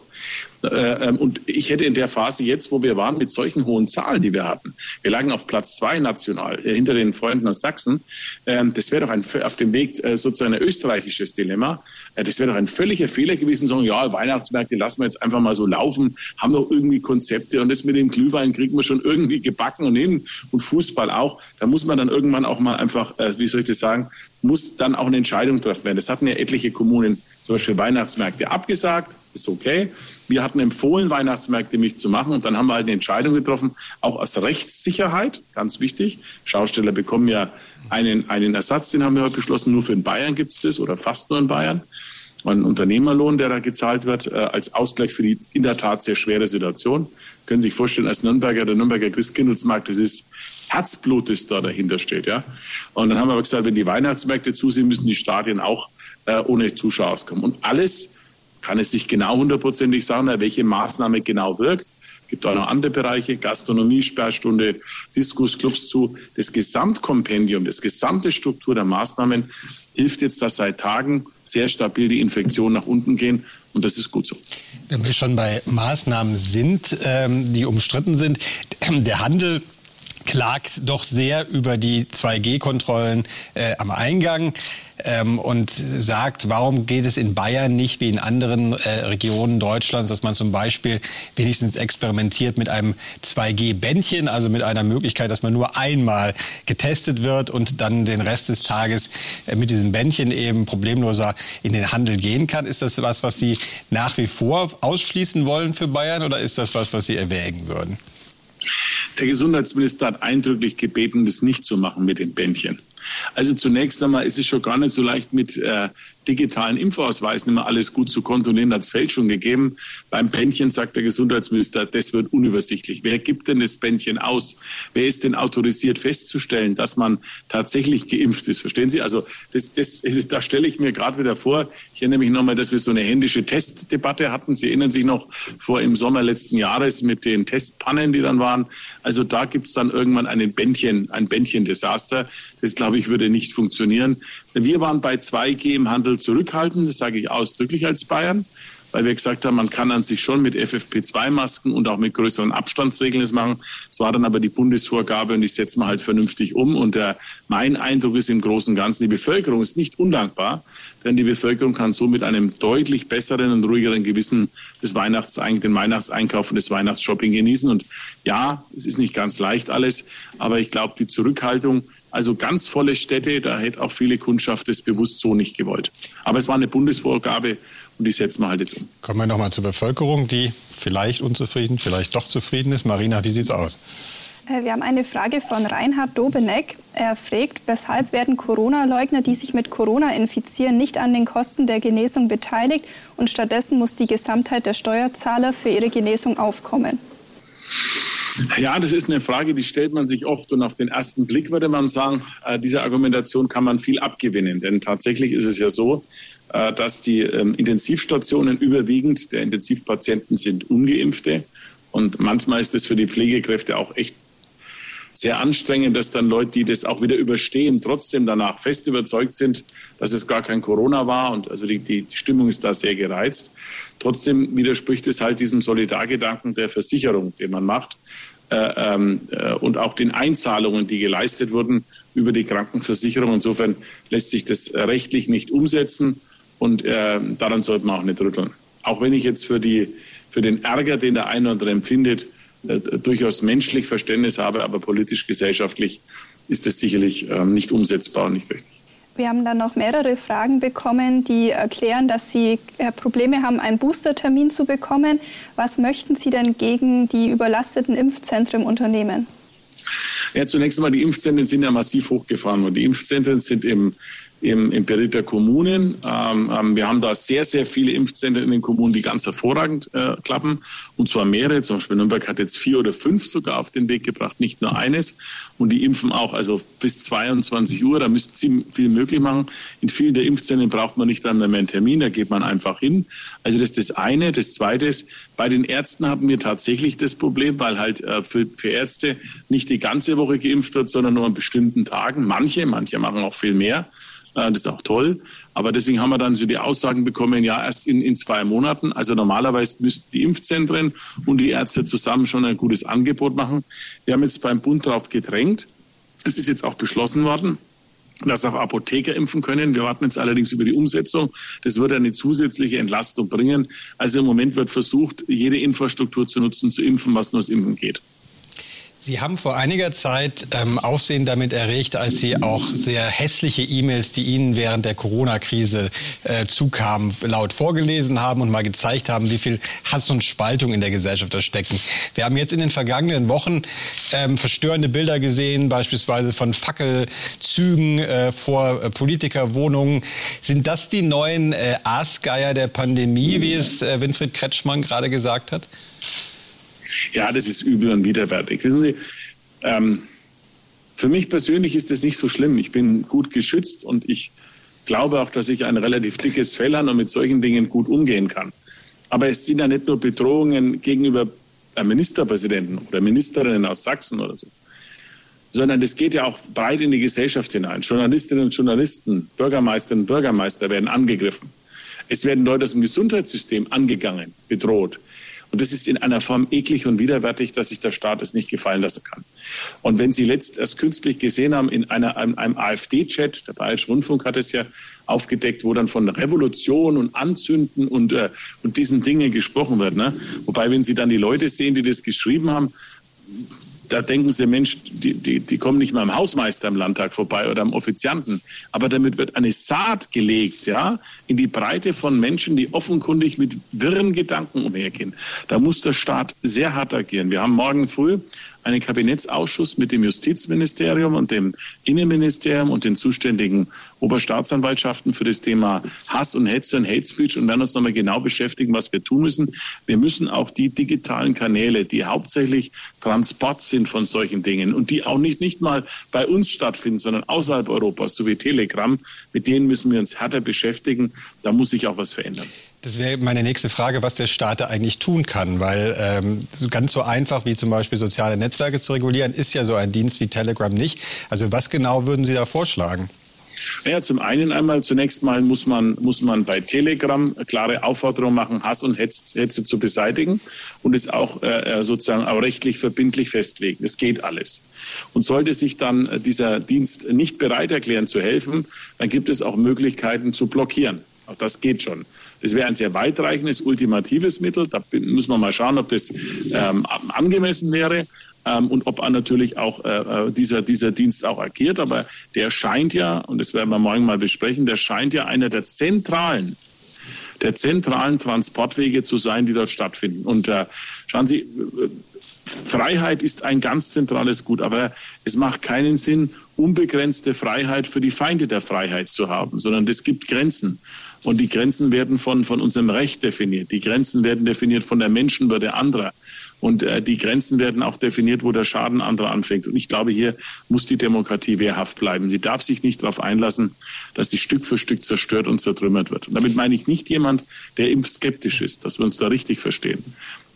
Äh, ähm, und ich hätte in der Phase jetzt, wo wir waren, mit solchen hohen Zahlen, die wir hatten, wir lagen auf Platz zwei national, äh, hinter den Freunden aus Sachsen, ähm, das wäre doch ein, auf dem Weg äh, sozusagen ein österreichisches Dilemma. Das wäre doch ein völliger Fehler gewesen, sagen, ja, Weihnachtsmärkte lassen wir jetzt einfach mal so laufen, haben doch irgendwie Konzepte und das mit dem Glühwein kriegen wir schon irgendwie gebacken und hin und Fußball auch. Da muss man dann irgendwann auch mal einfach, wie soll ich das sagen, muss dann auch eine Entscheidung treffen werden. Das hatten ja etliche Kommunen, zum Beispiel Weihnachtsmärkte, abgesagt ist okay. Wir hatten empfohlen, Weihnachtsmärkte nicht zu machen und dann haben wir halt eine Entscheidung getroffen, auch aus Rechtssicherheit, ganz wichtig. Schausteller bekommen ja einen, einen Ersatz, den haben wir heute beschlossen, nur für in Bayern gibt es das oder fast nur in Bayern. Ein Unternehmerlohn, der da gezahlt wird, äh, als Ausgleich für die in der Tat sehr schwere Situation. Können Sie sich vorstellen, als Nürnberger, der Nürnberger Christkindlesmarkt, das ist Herzblut, das da dahinter steht. Ja? Und dann haben wir aber gesagt, wenn die Weihnachtsmärkte zusehen, müssen die Stadien auch äh, ohne Zuschauer auskommen. Und alles kann es nicht genau hundertprozentig sagen, welche Maßnahme genau wirkt. Es gibt auch noch andere Bereiche, Gastronomie, Sperrstunde, Diskus, Clubs zu. Das Gesamtkompendium, das gesamte Struktur der Maßnahmen hilft jetzt, dass seit Tagen sehr stabil die Infektionen nach unten gehen. Und das ist gut so. Wenn wir schon bei Maßnahmen sind, ähm, die umstritten sind, der Handel klagt doch sehr über die 2G-Kontrollen äh, am Eingang ähm, und sagt, warum geht es in Bayern nicht wie in anderen äh, Regionen Deutschlands, dass man zum Beispiel wenigstens experimentiert mit einem 2G-Bändchen, also mit einer Möglichkeit, dass man nur einmal getestet wird und dann den Rest des Tages äh, mit diesem Bändchen eben problemloser in den Handel gehen kann. Ist das was, was Sie nach wie vor ausschließen wollen für Bayern oder ist das was, was Sie erwägen würden? Der Gesundheitsminister hat eindrücklich gebeten, das nicht zu machen mit den Bändchen. Also zunächst einmal ist es schon gar nicht so leicht mit äh, digitalen Impfausweisen immer alles gut zu kontrollieren, hat es Fälschung gegeben. Beim Pändchen sagt der Gesundheitsminister, das wird unübersichtlich. Wer gibt denn das Pändchen aus? Wer ist denn autorisiert festzustellen, dass man tatsächlich geimpft ist? Verstehen Sie? Also das, das, das stelle ich mir gerade wieder vor. Ich erinnere mich nochmal, dass wir so eine händische Testdebatte hatten. Sie erinnern sich noch vor im Sommer letzten Jahres mit den Testpannen, die dann waren. Also da gibt es dann irgendwann einen Bändchen, ein Bändchen-Desaster. Das, glaube ich, würde nicht funktionieren. Wir waren bei 2G im Handel zurückhaltend, das sage ich ausdrücklich als Bayern, weil wir gesagt haben, man kann an sich schon mit FFP2-Masken und auch mit größeren Abstandsregeln das machen. Es war dann aber die Bundesvorgabe und ich setze mal halt vernünftig um. Und der, mein Eindruck ist im Großen und Ganzen, die Bevölkerung ist nicht undankbar, denn die Bevölkerung kann so mit einem deutlich besseren und ruhigeren Gewissen das Weihnachts den Weihnachtseinkauf und das Weihnachtsshopping genießen. Und ja, es ist nicht ganz leicht alles, aber ich glaube, die Zurückhaltung also ganz volle Städte, da hätte auch viele Kundschaft das bewusst so nicht gewollt. Aber es war eine Bundesvorgabe und die setzen wir halt jetzt um. Kommen wir nochmal zur Bevölkerung, die vielleicht unzufrieden, vielleicht doch zufrieden ist. Marina, wie sieht es aus? Äh, wir haben eine Frage von Reinhard Dobeneck. Er fragt, weshalb werden Corona-Leugner, die sich mit Corona infizieren, nicht an den Kosten der Genesung beteiligt und stattdessen muss die Gesamtheit der Steuerzahler für ihre Genesung aufkommen? Ja, das ist eine Frage, die stellt man sich oft. Und auf den ersten Blick würde man sagen, äh, dieser Argumentation kann man viel abgewinnen. Denn tatsächlich ist es ja so, äh, dass die ähm, Intensivstationen überwiegend der Intensivpatienten sind ungeimpfte. Und manchmal ist es für die Pflegekräfte auch echt sehr anstrengend, dass dann Leute, die das auch wieder überstehen, trotzdem danach fest überzeugt sind, dass es gar kein Corona war. Und also die, die, die Stimmung ist da sehr gereizt. Trotzdem widerspricht es halt diesem Solidargedanken der Versicherung, den man macht. Äh, ähm, äh, und auch den Einzahlungen, die geleistet wurden über die Krankenversicherung. Insofern lässt sich das rechtlich nicht umsetzen und äh, daran sollte man auch nicht rütteln. Auch wenn ich jetzt für, die, für den Ärger, den der eine oder andere empfindet, durchaus menschlich Verständnis habe, aber politisch, gesellschaftlich ist das sicherlich ähm, nicht umsetzbar und nicht richtig. Wir haben dann noch mehrere Fragen bekommen, die erklären, dass Sie äh, Probleme haben, einen Boostertermin zu bekommen. Was möchten Sie denn gegen die überlasteten Impfzentren unternehmen? Ja, zunächst einmal, die Impfzentren sind ja massiv hochgefahren worden. Die Impfzentren sind im im, im Bericht der Kommunen. Ähm, ähm, wir haben da sehr, sehr viele Impfzentren in den Kommunen, die ganz hervorragend äh, klappen. Und zwar mehrere. Zum Beispiel Nürnberg hat jetzt vier oder fünf sogar auf den Weg gebracht, nicht nur eines. Und die impfen auch, also bis 22 Uhr. Da müssten sie viel möglich machen. In vielen der Impfzentren braucht man nicht einmal mehr einen Termin, da geht man einfach hin. Also das ist das eine. Das zweite ist, bei den Ärzten haben wir tatsächlich das Problem, weil halt äh, für, für Ärzte nicht die ganze Woche geimpft wird, sondern nur an bestimmten Tagen. Manche, manche machen auch viel mehr. Das ist auch toll. Aber deswegen haben wir dann so die Aussagen bekommen, ja, erst in, in zwei Monaten. Also normalerweise müssten die Impfzentren und die Ärzte zusammen schon ein gutes Angebot machen. Wir haben jetzt beim Bund darauf gedrängt. Es ist jetzt auch beschlossen worden dass auch Apotheker impfen können. Wir warten jetzt allerdings über die Umsetzung. Das wird eine zusätzliche Entlastung bringen. Also im Moment wird versucht, jede Infrastruktur zu nutzen, zu impfen, was nur das Impfen geht. Sie haben vor einiger Zeit ähm, Aufsehen damit erregt, als Sie auch sehr hässliche E-Mails, die Ihnen während der Corona-Krise äh, zukamen, laut vorgelesen haben und mal gezeigt haben, wie viel Hass und Spaltung in der Gesellschaft da stecken. Wir haben jetzt in den vergangenen Wochen ähm, verstörende Bilder gesehen, beispielsweise von Fackelzügen äh, vor äh, Politikerwohnungen. Sind das die neuen äh, Aasgeier der Pandemie, wie es äh, Winfried Kretschmann gerade gesagt hat? Ja, das ist übel und widerwärtig. Wissen Sie, ähm, für mich persönlich ist das nicht so schlimm. Ich bin gut geschützt und ich glaube auch, dass ich ein relativ dickes Fell habe und mit solchen Dingen gut umgehen kann. Aber es sind ja nicht nur Bedrohungen gegenüber Ministerpräsidenten oder Ministerinnen aus Sachsen oder so, sondern es geht ja auch breit in die Gesellschaft hinein. Journalistinnen und Journalisten, Bürgermeisterinnen und Bürgermeister werden angegriffen. Es werden Leute aus dem Gesundheitssystem angegangen, bedroht. Und das ist in einer Form eklig und widerwärtig, dass sich der Staat es nicht gefallen lassen kann. Und wenn Sie letzt erst künstlich gesehen haben, in einer, einem, einem AfD-Chat, der Bayerische Rundfunk hat es ja aufgedeckt, wo dann von Revolution und Anzünden und, äh, und diesen Dingen gesprochen wird. Ne? Wobei, wenn Sie dann die Leute sehen, die das geschrieben haben, da denken sie, Mensch, die, die, die kommen nicht mal am Hausmeister im Landtag vorbei oder am Offizianten. Aber damit wird eine Saat gelegt, ja, in die Breite von Menschen, die offenkundig mit wirren Gedanken umhergehen. Da muss der Staat sehr hart agieren. Wir haben morgen früh einen Kabinettsausschuss mit dem Justizministerium und dem Innenministerium und den zuständigen Oberstaatsanwaltschaften für das Thema Hass und Hetze und Hate Speech und werden uns nochmal genau beschäftigen, was wir tun müssen. Wir müssen auch die digitalen Kanäle, die hauptsächlich Transport sind von solchen Dingen und die auch nicht, nicht mal bei uns stattfinden, sondern außerhalb Europas, so wie Telegram, mit denen müssen wir uns härter beschäftigen. Da muss sich auch was verändern. Das wäre meine nächste Frage, was der Staat da eigentlich tun kann, weil ähm, ganz so einfach wie zum Beispiel soziale Netzwerke zu regulieren, ist ja so ein Dienst wie Telegram nicht. Also was genau würden Sie da vorschlagen? Naja, zum einen einmal, zunächst mal muss man, muss man bei Telegram klare Aufforderung machen, Hass und Hetze, Hetze zu beseitigen und es auch äh, äh, sozusagen auch rechtlich verbindlich festlegen. Das geht alles. Und sollte sich dann äh, dieser Dienst nicht bereit erklären zu helfen, dann gibt es auch Möglichkeiten zu blockieren. Auch das geht schon. Das wäre ein sehr weitreichendes, ultimatives Mittel. Da müssen wir mal schauen, ob das ähm, angemessen wäre ähm, und ob natürlich auch äh, äh, dieser, dieser Dienst auch agiert. Aber der scheint ja, und das werden wir morgen mal besprechen, der scheint ja einer der zentralen der zentralen Transportwege zu sein, die dort stattfinden. Und äh, schauen Sie, Freiheit ist ein ganz zentrales Gut, aber es macht keinen Sinn, unbegrenzte Freiheit für die Feinde der Freiheit zu haben, sondern es gibt Grenzen. Und die Grenzen werden von, von unserem Recht definiert. Die Grenzen werden definiert von der Menschenwürde anderer. Und äh, die Grenzen werden auch definiert, wo der Schaden anderer anfängt. Und ich glaube, hier muss die Demokratie wehrhaft bleiben. Sie darf sich nicht darauf einlassen, dass sie Stück für Stück zerstört und zertrümmert wird. Und damit meine ich nicht jemand, der impfskeptisch ist, dass wir uns da richtig verstehen.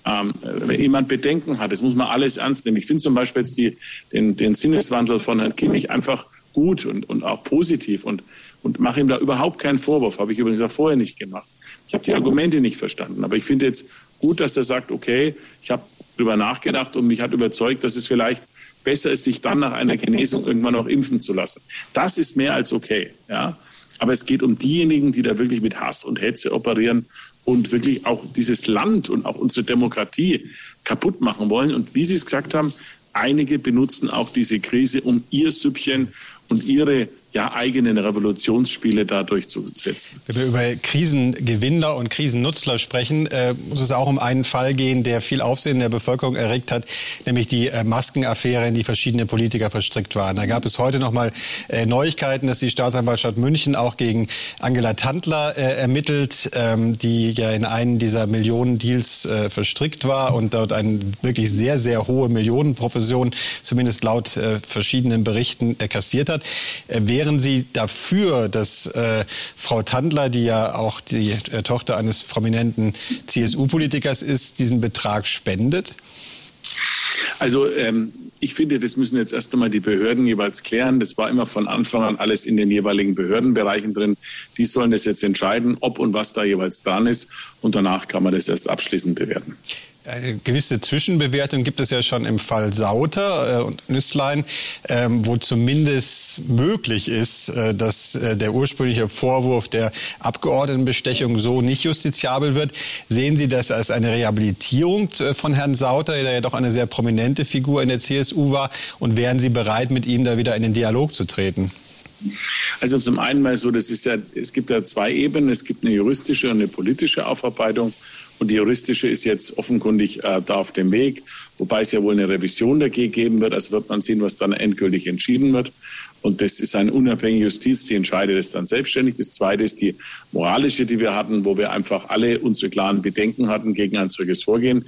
Ähm, wenn jemand Bedenken hat, das muss man alles ernst nehmen. Ich finde zum Beispiel jetzt die, den, den Sinneswandel von Herrn Kimmich einfach gut und, und auch positiv und, und mache ihm da überhaupt keinen Vorwurf. Habe ich übrigens auch vorher nicht gemacht. Ich habe die Argumente nicht verstanden. Aber ich finde jetzt gut, dass er sagt, okay, ich habe darüber nachgedacht und mich hat überzeugt, dass es vielleicht besser ist, sich dann nach einer Genesung irgendwann noch impfen zu lassen. Das ist mehr als okay. Ja? Aber es geht um diejenigen, die da wirklich mit Hass und Hetze operieren und wirklich auch dieses Land und auch unsere Demokratie kaputt machen wollen. Und wie Sie es gesagt haben, einige benutzen auch diese Krise, um ihr Süppchen und ihre ja, eigenen Revolutionsspiele da durchzusetzen. Wenn wir über Krisengewinner und Krisennutzler sprechen, äh, muss es auch um einen Fall gehen, der viel Aufsehen in der Bevölkerung erregt hat, nämlich die äh, Maskenaffäre, in die verschiedene Politiker verstrickt waren. Da gab es heute noch mal äh, Neuigkeiten, dass die Staatsanwaltschaft München auch gegen Angela Tandler äh, ermittelt, ähm, die ja in einen dieser Millionendeals äh, verstrickt war und dort eine wirklich sehr, sehr hohe Millionenprofession, zumindest laut äh, verschiedenen Berichten, kassiert hat. wäre wären Sie dafür, dass äh, Frau Tandler, die ja auch die äh, Tochter eines prominenten CSU-Politikers ist, diesen Betrag spendet? Also ähm, ich finde, das müssen jetzt erst einmal die Behörden jeweils klären. Das war immer von Anfang an alles in den jeweiligen Behördenbereichen drin. Die sollen das jetzt entscheiden, ob und was da jeweils dran ist. Und danach kann man das erst abschließend bewerten. Eine gewisse Zwischenbewertung gibt es ja schon im Fall Sauter äh, und Nüsslein, ähm, wo zumindest möglich ist, äh, dass äh, der ursprüngliche Vorwurf der Abgeordnetenbestechung so nicht justiziabel wird. Sehen Sie das als eine Rehabilitierung von Herrn Sauter, der ja doch eine sehr prominente Figur in der CSU war? Und wären Sie bereit, mit ihm da wieder in den Dialog zu treten? Also zum einen mal so, das ist ja, es gibt ja zwei Ebenen. Es gibt eine juristische und eine politische Aufarbeitung. Und die juristische ist jetzt offenkundig äh, da auf dem Weg, wobei es ja wohl eine Revision dagegen geben wird. Also wird man sehen, was dann endgültig entschieden wird. Und das ist eine unabhängige Justiz, die entscheidet es dann selbstständig. Das Zweite ist die moralische, die wir hatten, wo wir einfach alle unsere klaren Bedenken hatten gegen ein solches Vorgehen.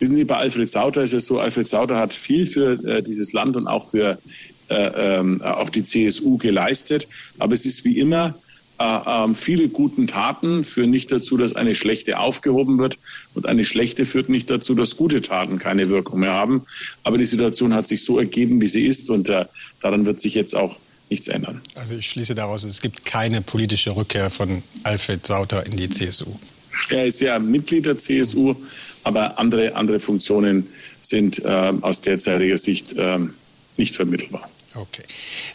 Wissen Sie, bei Alfred Sauter ist es so, Alfred Sauter hat viel für äh, dieses Land und auch für äh, ähm, auch die CSU geleistet. Aber es ist wie immer, äh, äh, viele guten Taten führen nicht dazu, dass eine schlechte aufgehoben wird und eine schlechte führt nicht dazu, dass gute Taten keine Wirkung mehr haben. Aber die Situation hat sich so ergeben, wie sie ist und äh, daran wird sich jetzt auch nichts ändern. Also ich schließe daraus, es gibt keine politische Rückkehr von Alfred Sauter in die CSU. Er ist ja Mitglied der CSU, aber andere, andere Funktionen sind äh, aus derzeitiger Sicht äh, nicht vermittelbar. Okay.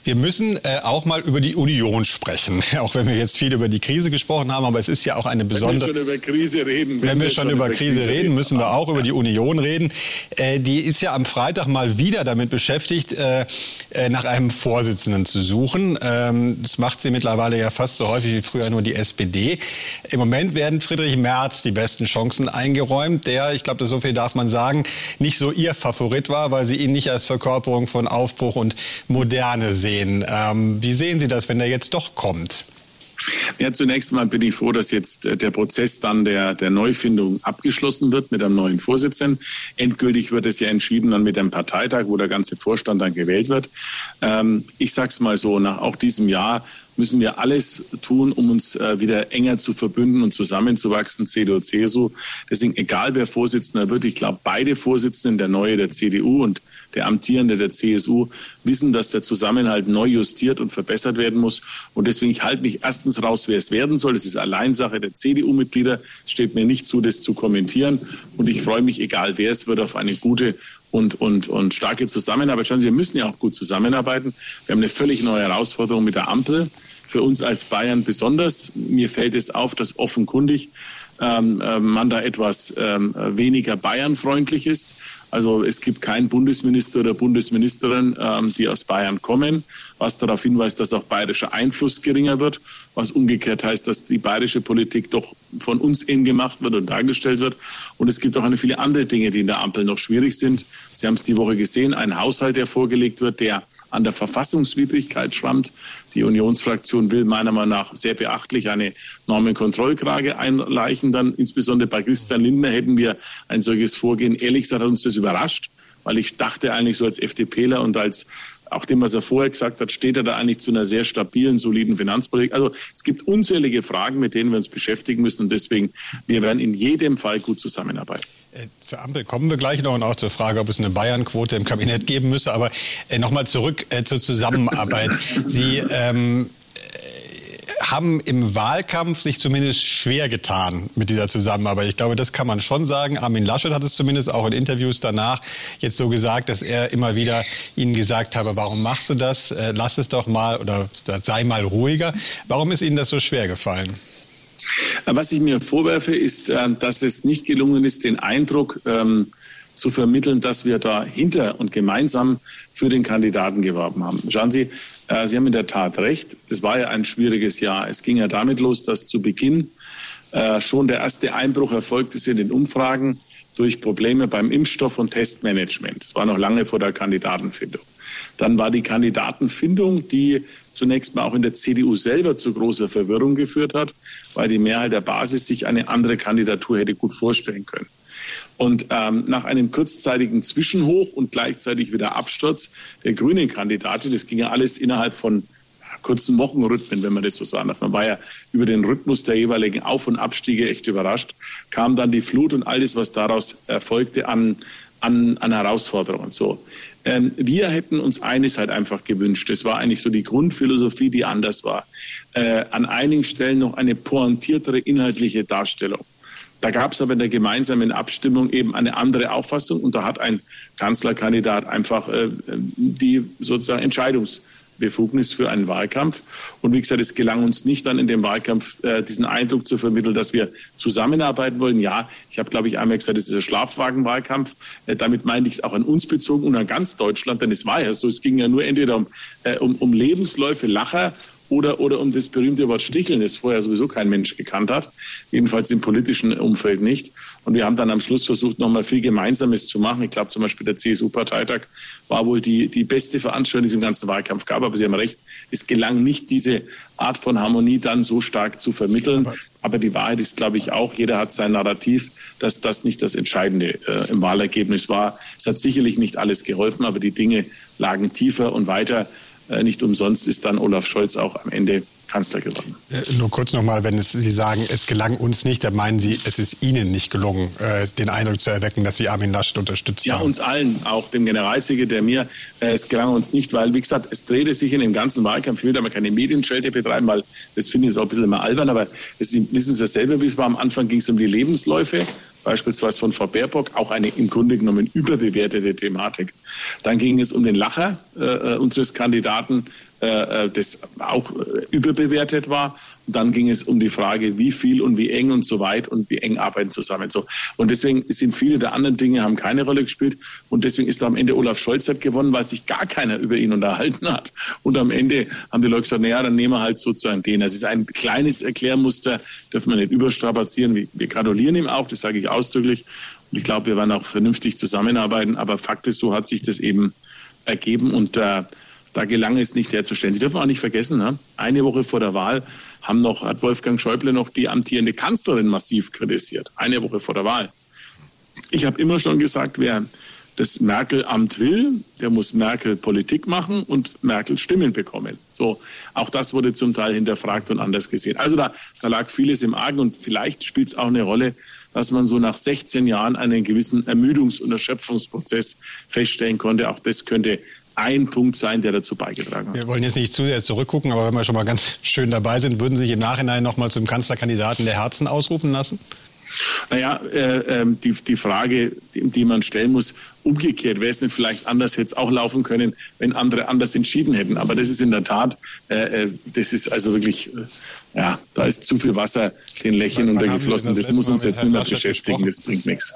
Wir müssen äh, auch mal über die Union sprechen, auch wenn wir jetzt viel über die Krise gesprochen haben, aber es ist ja auch eine besondere. Wenn wir schon über Krise reden. Wenn, wenn wir, schon über Krise, Krise reden, müssen wir auch ja. über die Union reden. Äh, die ist ja am Freitag mal wieder damit beschäftigt, äh, äh nach einem Vorsitzenden zu suchen. Ähm, das macht sie mittlerweile ja fast so häufig wie früher nur die SPD. Im Moment werden Friedrich Merz die besten Chancen eingeräumt, der, ich glaube, so viel darf man sagen, nicht so ihr Favorit war, weil sie ihn nicht als Verkörperung von Aufbruch und Moderne sehen. Ähm, wie sehen Sie das, wenn er jetzt doch kommt? Ja, zunächst mal bin ich froh, dass jetzt äh, der Prozess dann der, der Neufindung abgeschlossen wird mit einem neuen Vorsitzenden. Endgültig wird es ja entschieden dann mit dem Parteitag, wo der ganze Vorstand dann gewählt wird. Ähm, ich sage es mal so, nach auch diesem Jahr müssen wir alles tun, um uns äh, wieder enger zu verbünden und zusammenzuwachsen, CDU, CSU. Deswegen, egal wer Vorsitzender wird, ich glaube, beide Vorsitzenden, der neue der CDU und der amtierende der CSU, wissen, dass der Zusammenhalt neu justiert und verbessert werden muss. Und deswegen, ich halte mich erstens raus, wer es werden soll. Das ist Alleinsache der CDU-Mitglieder. Es steht mir nicht zu, das zu kommentieren. Und ich freue mich, egal wer es wird, auf eine gute und, und, und starke Zusammenarbeit. Schauen Sie, wir müssen ja auch gut zusammenarbeiten. Wir haben eine völlig neue Herausforderung mit der Ampel. Für uns als Bayern besonders. Mir fällt es auf, dass offenkundig man da etwas ähm, weniger bayernfreundlich ist. Also es gibt keinen Bundesminister oder Bundesministerin, ähm, die aus Bayern kommen, was darauf hinweist, dass auch bayerischer Einfluss geringer wird, was umgekehrt heißt, dass die bayerische Politik doch von uns in gemacht wird und dargestellt wird. Und es gibt auch eine viele andere Dinge, die in der Ampel noch schwierig sind. Sie haben es die Woche gesehen, ein Haushalt, der vorgelegt wird, der an der Verfassungswidrigkeit schrammt. Die Unionsfraktion will meiner Meinung nach sehr beachtlich eine Normenkontrollklage einreichen. Dann insbesondere bei Christian Lindner hätten wir ein solches Vorgehen. Ehrlich gesagt hat uns das überrascht, weil ich dachte eigentlich so als FDPler und als auch dem, was er vorher gesagt hat, steht er da eigentlich zu einer sehr stabilen, soliden Finanzpolitik. Also es gibt unzählige Fragen, mit denen wir uns beschäftigen müssen und deswegen, wir werden in jedem Fall gut zusammenarbeiten. Äh, zur Ampel kommen wir gleich noch und auch zur Frage, ob es eine Bayern-Quote im Kabinett geben müsse. Aber äh, nochmal zurück äh, zur Zusammenarbeit. Sie ähm, äh, haben im Wahlkampf sich zumindest schwer getan mit dieser Zusammenarbeit. Ich glaube, das kann man schon sagen. Armin Laschet hat es zumindest auch in Interviews danach jetzt so gesagt, dass er immer wieder Ihnen gesagt habe, warum machst du das? Äh, lass es doch mal oder sei mal ruhiger. Warum ist Ihnen das so schwer gefallen? Was ich mir vorwerfe, ist, äh, dass es nicht gelungen ist, den Eindruck ähm, zu vermitteln, dass wir da hinter und gemeinsam für den Kandidaten geworben haben. Schauen Sie, äh, Sie haben in der Tat recht. Das war ja ein schwieriges Jahr. Es ging ja damit los, dass zu Beginn äh, schon der erste Einbruch erfolgt ist in den Umfragen durch Probleme beim Impfstoff und Testmanagement. Das war noch lange vor der Kandidatenfindung. Dann war die Kandidatenfindung, die zunächst mal auch in der CDU selber zu großer Verwirrung geführt hat, weil die Mehrheit der Basis sich eine andere Kandidatur hätte gut vorstellen können. Und ähm, nach einem kurzzeitigen Zwischenhoch und gleichzeitig wieder Absturz der grünen Kandidatin, das ging ja alles innerhalb von kurzen Wochenrhythmen, wenn man das so sagen darf. Man war ja über den Rhythmus der jeweiligen Auf- und Abstiege echt überrascht. Kam dann die Flut und alles, was daraus erfolgte an, an, an Herausforderungen. So. Ähm, wir hätten uns eines halt einfach gewünscht. Das war eigentlich so die Grundphilosophie, die anders war. Äh, an einigen Stellen noch eine pointiertere inhaltliche Darstellung. Da gab es aber in der gemeinsamen Abstimmung eben eine andere Auffassung und da hat ein Kanzlerkandidat einfach äh, die sozusagen Entscheidungs Befugnis für einen Wahlkampf. Und wie gesagt, es gelang uns nicht dann in dem Wahlkampf äh, diesen Eindruck zu vermitteln, dass wir zusammenarbeiten wollen. Ja, ich habe, glaube ich, einmal gesagt, es ist ein Schlafwagenwahlkampf. Äh, damit meine ich es auch an uns bezogen und an ganz Deutschland, denn es war ja so, es ging ja nur entweder um, äh, um, um Lebensläufe Lacher oder, oder um das berühmte Wort Sticheln, das vorher sowieso kein Mensch gekannt hat, jedenfalls im politischen Umfeld nicht. Und wir haben dann am Schluss versucht, nochmal viel Gemeinsames zu machen. Ich glaube zum Beispiel der CSU-Parteitag war wohl die, die beste Veranstaltung, die es im ganzen Wahlkampf gab. Aber Sie haben recht, es gelang nicht, diese Art von Harmonie dann so stark zu vermitteln. Aber, aber die Wahrheit ist, glaube ich, auch, jeder hat sein Narrativ, dass das nicht das Entscheidende äh, im Wahlergebnis war. Es hat sicherlich nicht alles geholfen, aber die Dinge lagen tiefer und weiter. Äh, nicht umsonst ist dann Olaf Scholz auch am Ende Kanzler geworden. Nur kurz nochmal, wenn es, Sie sagen, es gelang uns nicht, dann meinen Sie, es ist Ihnen nicht gelungen, äh, den Eindruck zu erwecken, dass Sie Armin Laschet unterstützt ja, haben. Ja, uns allen, auch dem Generalsekretär mir. Äh, es gelang uns nicht, weil, wie gesagt, es drehte sich in dem ganzen Wahlkampf, ich will da mal keine Medienschelte betreiben, weil das finde ich so ein bisschen immer albern, aber es, wissen Sie ja selber, wie es war. Am Anfang ging es um die Lebensläufe, beispielsweise von Frau Baerbock, auch eine im Grunde genommen überbewertete Thematik. Dann ging es um den Lacher äh, unseres Kandidaten, äh, äh, das auch äh, überbewertet war. Und dann ging es um die Frage, wie viel und wie eng und so weit und wie eng arbeiten zusammen. So. Und deswegen sind viele der anderen Dinge haben keine Rolle gespielt. Und deswegen ist am Ende Olaf Scholz hat gewonnen, weil sich gar keiner über ihn unterhalten hat. Und am Ende haben die Leute gesagt, naja, dann nehmen wir halt sozusagen den. Das ist ein kleines Erklärmuster, dürfen wir nicht überstrapazieren. Wir gratulieren ihm auch, das sage ich ausdrücklich. Und ich glaube, wir werden auch vernünftig zusammenarbeiten. Aber Fakt ist, so hat sich das eben ergeben. Und äh, da gelang es nicht herzustellen. Sie dürfen auch nicht vergessen, ne? eine Woche vor der Wahl haben noch, hat Wolfgang Schäuble noch die amtierende Kanzlerin massiv kritisiert. Eine Woche vor der Wahl. Ich habe immer schon gesagt, wer das Merkel-Amt will, der muss Merkel Politik machen und Merkel Stimmen bekommen. So, auch das wurde zum Teil hinterfragt und anders gesehen. Also da, da lag vieles im Argen und vielleicht spielt es auch eine Rolle, dass man so nach 16 Jahren einen gewissen Ermüdungs- und Erschöpfungsprozess feststellen konnte. Auch das könnte ein Punkt sein, der dazu beigetragen hat. Wir wollen jetzt nicht zu sehr zurückgucken, aber wenn wir schon mal ganz schön dabei sind, würden Sie sich im Nachhinein noch mal zum Kanzlerkandidaten der Herzen ausrufen lassen? Naja, äh, äh, die, die Frage, die, die, man stellen muss, umgekehrt, wäre es nicht vielleicht anders, hätte es auch laufen können, wenn andere anders entschieden hätten. Aber das ist in der Tat, äh, äh das ist also wirklich, äh, ja, da ist zu viel Wasser den Lächeln untergeflossen. Das, das muss uns jetzt nicht mehr beschäftigen, das bringt nichts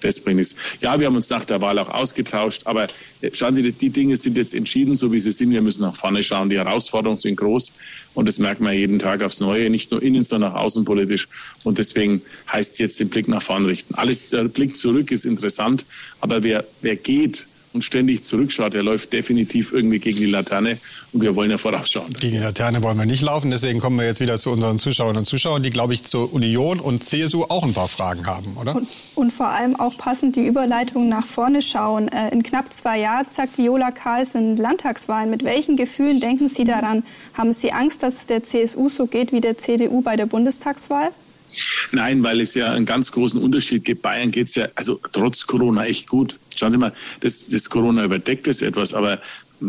das bringt es. Ja, wir haben uns nach der Wahl auch ausgetauscht, aber äh, schauen Sie, die Dinge sind jetzt entschieden, so wie sie sind. Wir müssen nach vorne schauen. Die Herausforderungen sind groß und das merkt man jeden Tag aufs Neue, nicht nur innen, sondern auch außenpolitisch. Und deswegen heißt es jetzt den Blick nach vorne richten. Alles, der Blick zurück ist interessant, aber wer, wer geht, und ständig zurückschaut, der läuft definitiv irgendwie gegen die Laterne und wir wollen ja vorausschauen. Gegen die Laterne wollen wir nicht laufen, deswegen kommen wir jetzt wieder zu unseren Zuschauerinnen und Zuschauern, die, glaube ich, zur Union und CSU auch ein paar Fragen haben, oder? Und, und vor allem auch passend die Überleitung nach vorne schauen. Äh, in knapp zwei Jahren sagt Viola Karl sind Landtagswahlen. Mit welchen Gefühlen denken Sie daran? Haben Sie Angst, dass es der CSU so geht wie der CDU bei der Bundestagswahl? Nein, weil es ja einen ganz großen Unterschied gibt. Bayern geht es ja, also trotz Corona echt gut. Schauen Sie mal, das, das Corona überdeckt es etwas, aber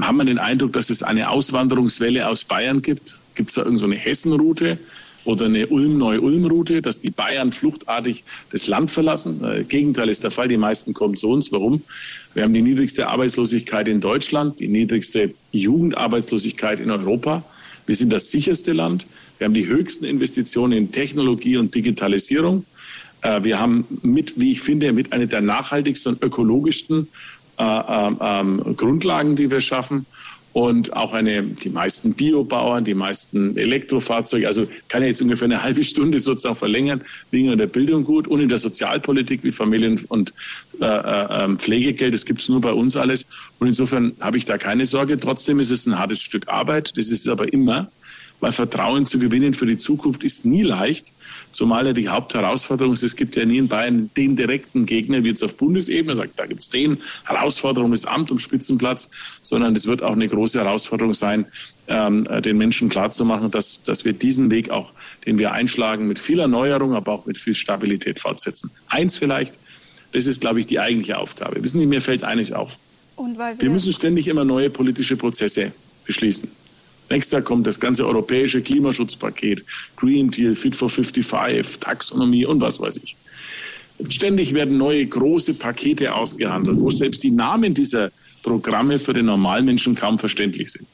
haben wir den Eindruck, dass es eine Auswanderungswelle aus Bayern gibt? Gibt es da irgendeine so Hessenroute? oder eine Ulm-Neu-Ulm-Route, dass die Bayern fluchtartig das Land verlassen. Äh, Gegenteil ist der Fall. Die meisten kommen zu uns. Warum? Wir haben die niedrigste Arbeitslosigkeit in Deutschland, die niedrigste Jugendarbeitslosigkeit in Europa. Wir sind das sicherste Land. Wir haben die höchsten Investitionen in Technologie und Digitalisierung. Äh, wir haben mit, wie ich finde, mit einer der nachhaltigsten und ökologischsten äh, äh, Grundlagen, die wir schaffen. Und auch eine, die meisten Biobauern, die meisten Elektrofahrzeuge. Also kann ja jetzt ungefähr eine halbe Stunde sozusagen verlängern, wegen der Bildung gut und in der Sozialpolitik wie Familien- und äh, äh, ähm, Pflegegeld. Das gibt es nur bei uns alles. Und insofern habe ich da keine Sorge. Trotzdem ist es ein hartes Stück Arbeit. Das ist es aber immer weil Vertrauen zu gewinnen für die Zukunft ist nie leicht. Zumal ja die Hauptherausforderung ist, es gibt ja nie in Bayern den direkten Gegner, wie jetzt auf Bundesebene, sagt, da gibt es den Herausforderung des Amt und Spitzenplatz, sondern es wird auch eine große Herausforderung sein, ähm, den Menschen klarzumachen, dass, dass wir diesen Weg auch, den wir einschlagen, mit viel Erneuerung, aber auch mit viel Stabilität fortsetzen. Eins vielleicht, das ist, glaube ich, die eigentliche Aufgabe. Wissen Sie, mir fällt eines auf. wir, wir müssen ständig immer neue politische Prozesse beschließen. Nächstes Jahr kommt das ganze europäische Klimaschutzpaket, Green Deal, Fit for 55, Taxonomie und was weiß ich. Ständig werden neue große Pakete ausgehandelt, wo selbst die Namen dieser Programme für den Normalmenschen kaum verständlich sind.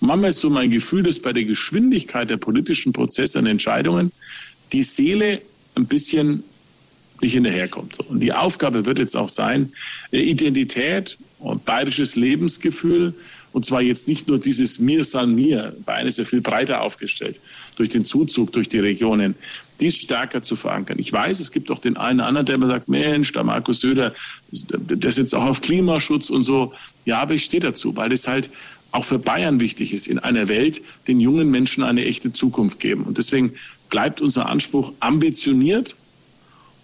Manchmal ist so mein Gefühl, dass bei der Geschwindigkeit der politischen Prozesse und Entscheidungen die Seele ein bisschen nicht hinterherkommt. Und die Aufgabe wird jetzt auch sein, Identität und bayerisches Lebensgefühl und zwar jetzt nicht nur dieses Mir san mir, Bayern ist ja viel breiter aufgestellt, durch den Zuzug, durch die Regionen, dies stärker zu verankern. Ich weiß, es gibt auch den einen oder anderen, der immer sagt, Mensch, der Markus Söder, der setzt auch auf Klimaschutz und so. Ja, aber ich stehe dazu, weil es halt auch für Bayern wichtig ist, in einer Welt den jungen Menschen eine echte Zukunft geben. Und deswegen bleibt unser Anspruch ambitioniert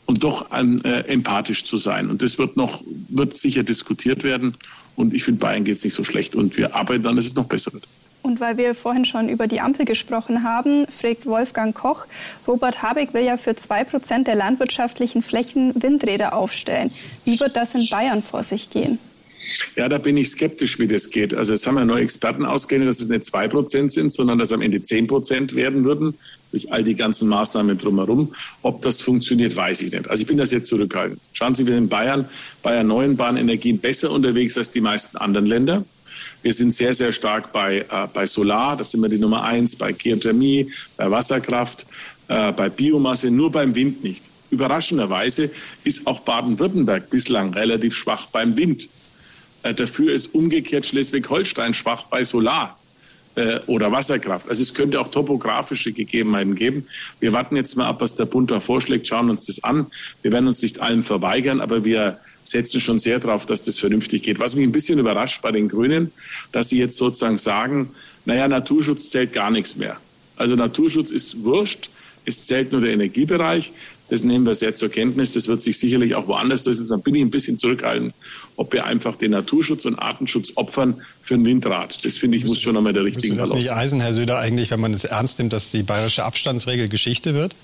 und doch äh, empathisch zu sein. Und das wird noch, wird sicher diskutiert werden. Und ich finde, Bayern geht es nicht so schlecht. Und wir arbeiten dann, dass es noch besser wird. Und weil wir vorhin schon über die Ampel gesprochen haben, fragt Wolfgang Koch, Robert Habeck will ja für zwei Prozent der landwirtschaftlichen Flächen Windräder aufstellen. Wie wird das in Bayern vor sich gehen? Ja, da bin ich skeptisch, wie das geht. Also jetzt haben ja neue Experten ausgerechnet, dass es nicht zwei Prozent sind, sondern dass am Ende zehn Prozent werden würden durch all die ganzen Maßnahmen drumherum. Ob das funktioniert, weiß ich nicht. Also ich bin das jetzt zurückhaltend. Schauen Sie, wir sind in Bayern bei erneuerbaren Energien besser unterwegs als die meisten anderen Länder. Wir sind sehr, sehr stark bei, äh, bei Solar, das sind wir die Nummer eins, bei Geothermie, bei Wasserkraft, äh, bei Biomasse, nur beim Wind nicht. Überraschenderweise ist auch Baden-Württemberg bislang relativ schwach beim Wind. Äh, dafür ist umgekehrt Schleswig-Holstein schwach bei Solar oder Wasserkraft. Also es könnte auch topografische Gegebenheiten geben. Wir warten jetzt mal ab, was der Bund da vorschlägt, schauen uns das an. Wir werden uns nicht allem verweigern, aber wir setzen schon sehr darauf, dass das vernünftig geht. Was mich ein bisschen überrascht bei den Grünen, dass sie jetzt sozusagen sagen, naja, Naturschutz zählt gar nichts mehr. Also Naturschutz ist wurscht, es zählt nur der Energiebereich. Das nehmen wir sehr zur Kenntnis. Das wird sich sicherlich auch woanders durchsetzen. Dann bin ich ein bisschen zurückhaltend, ob wir einfach den Naturschutz und Artenschutz opfern für ein Windrad. Das finde ich, muss schon einmal der richtige Balance sein. Ist nicht Eisen, Herr Söder, eigentlich, wenn man es ernst nimmt, dass die bayerische Abstandsregel Geschichte wird?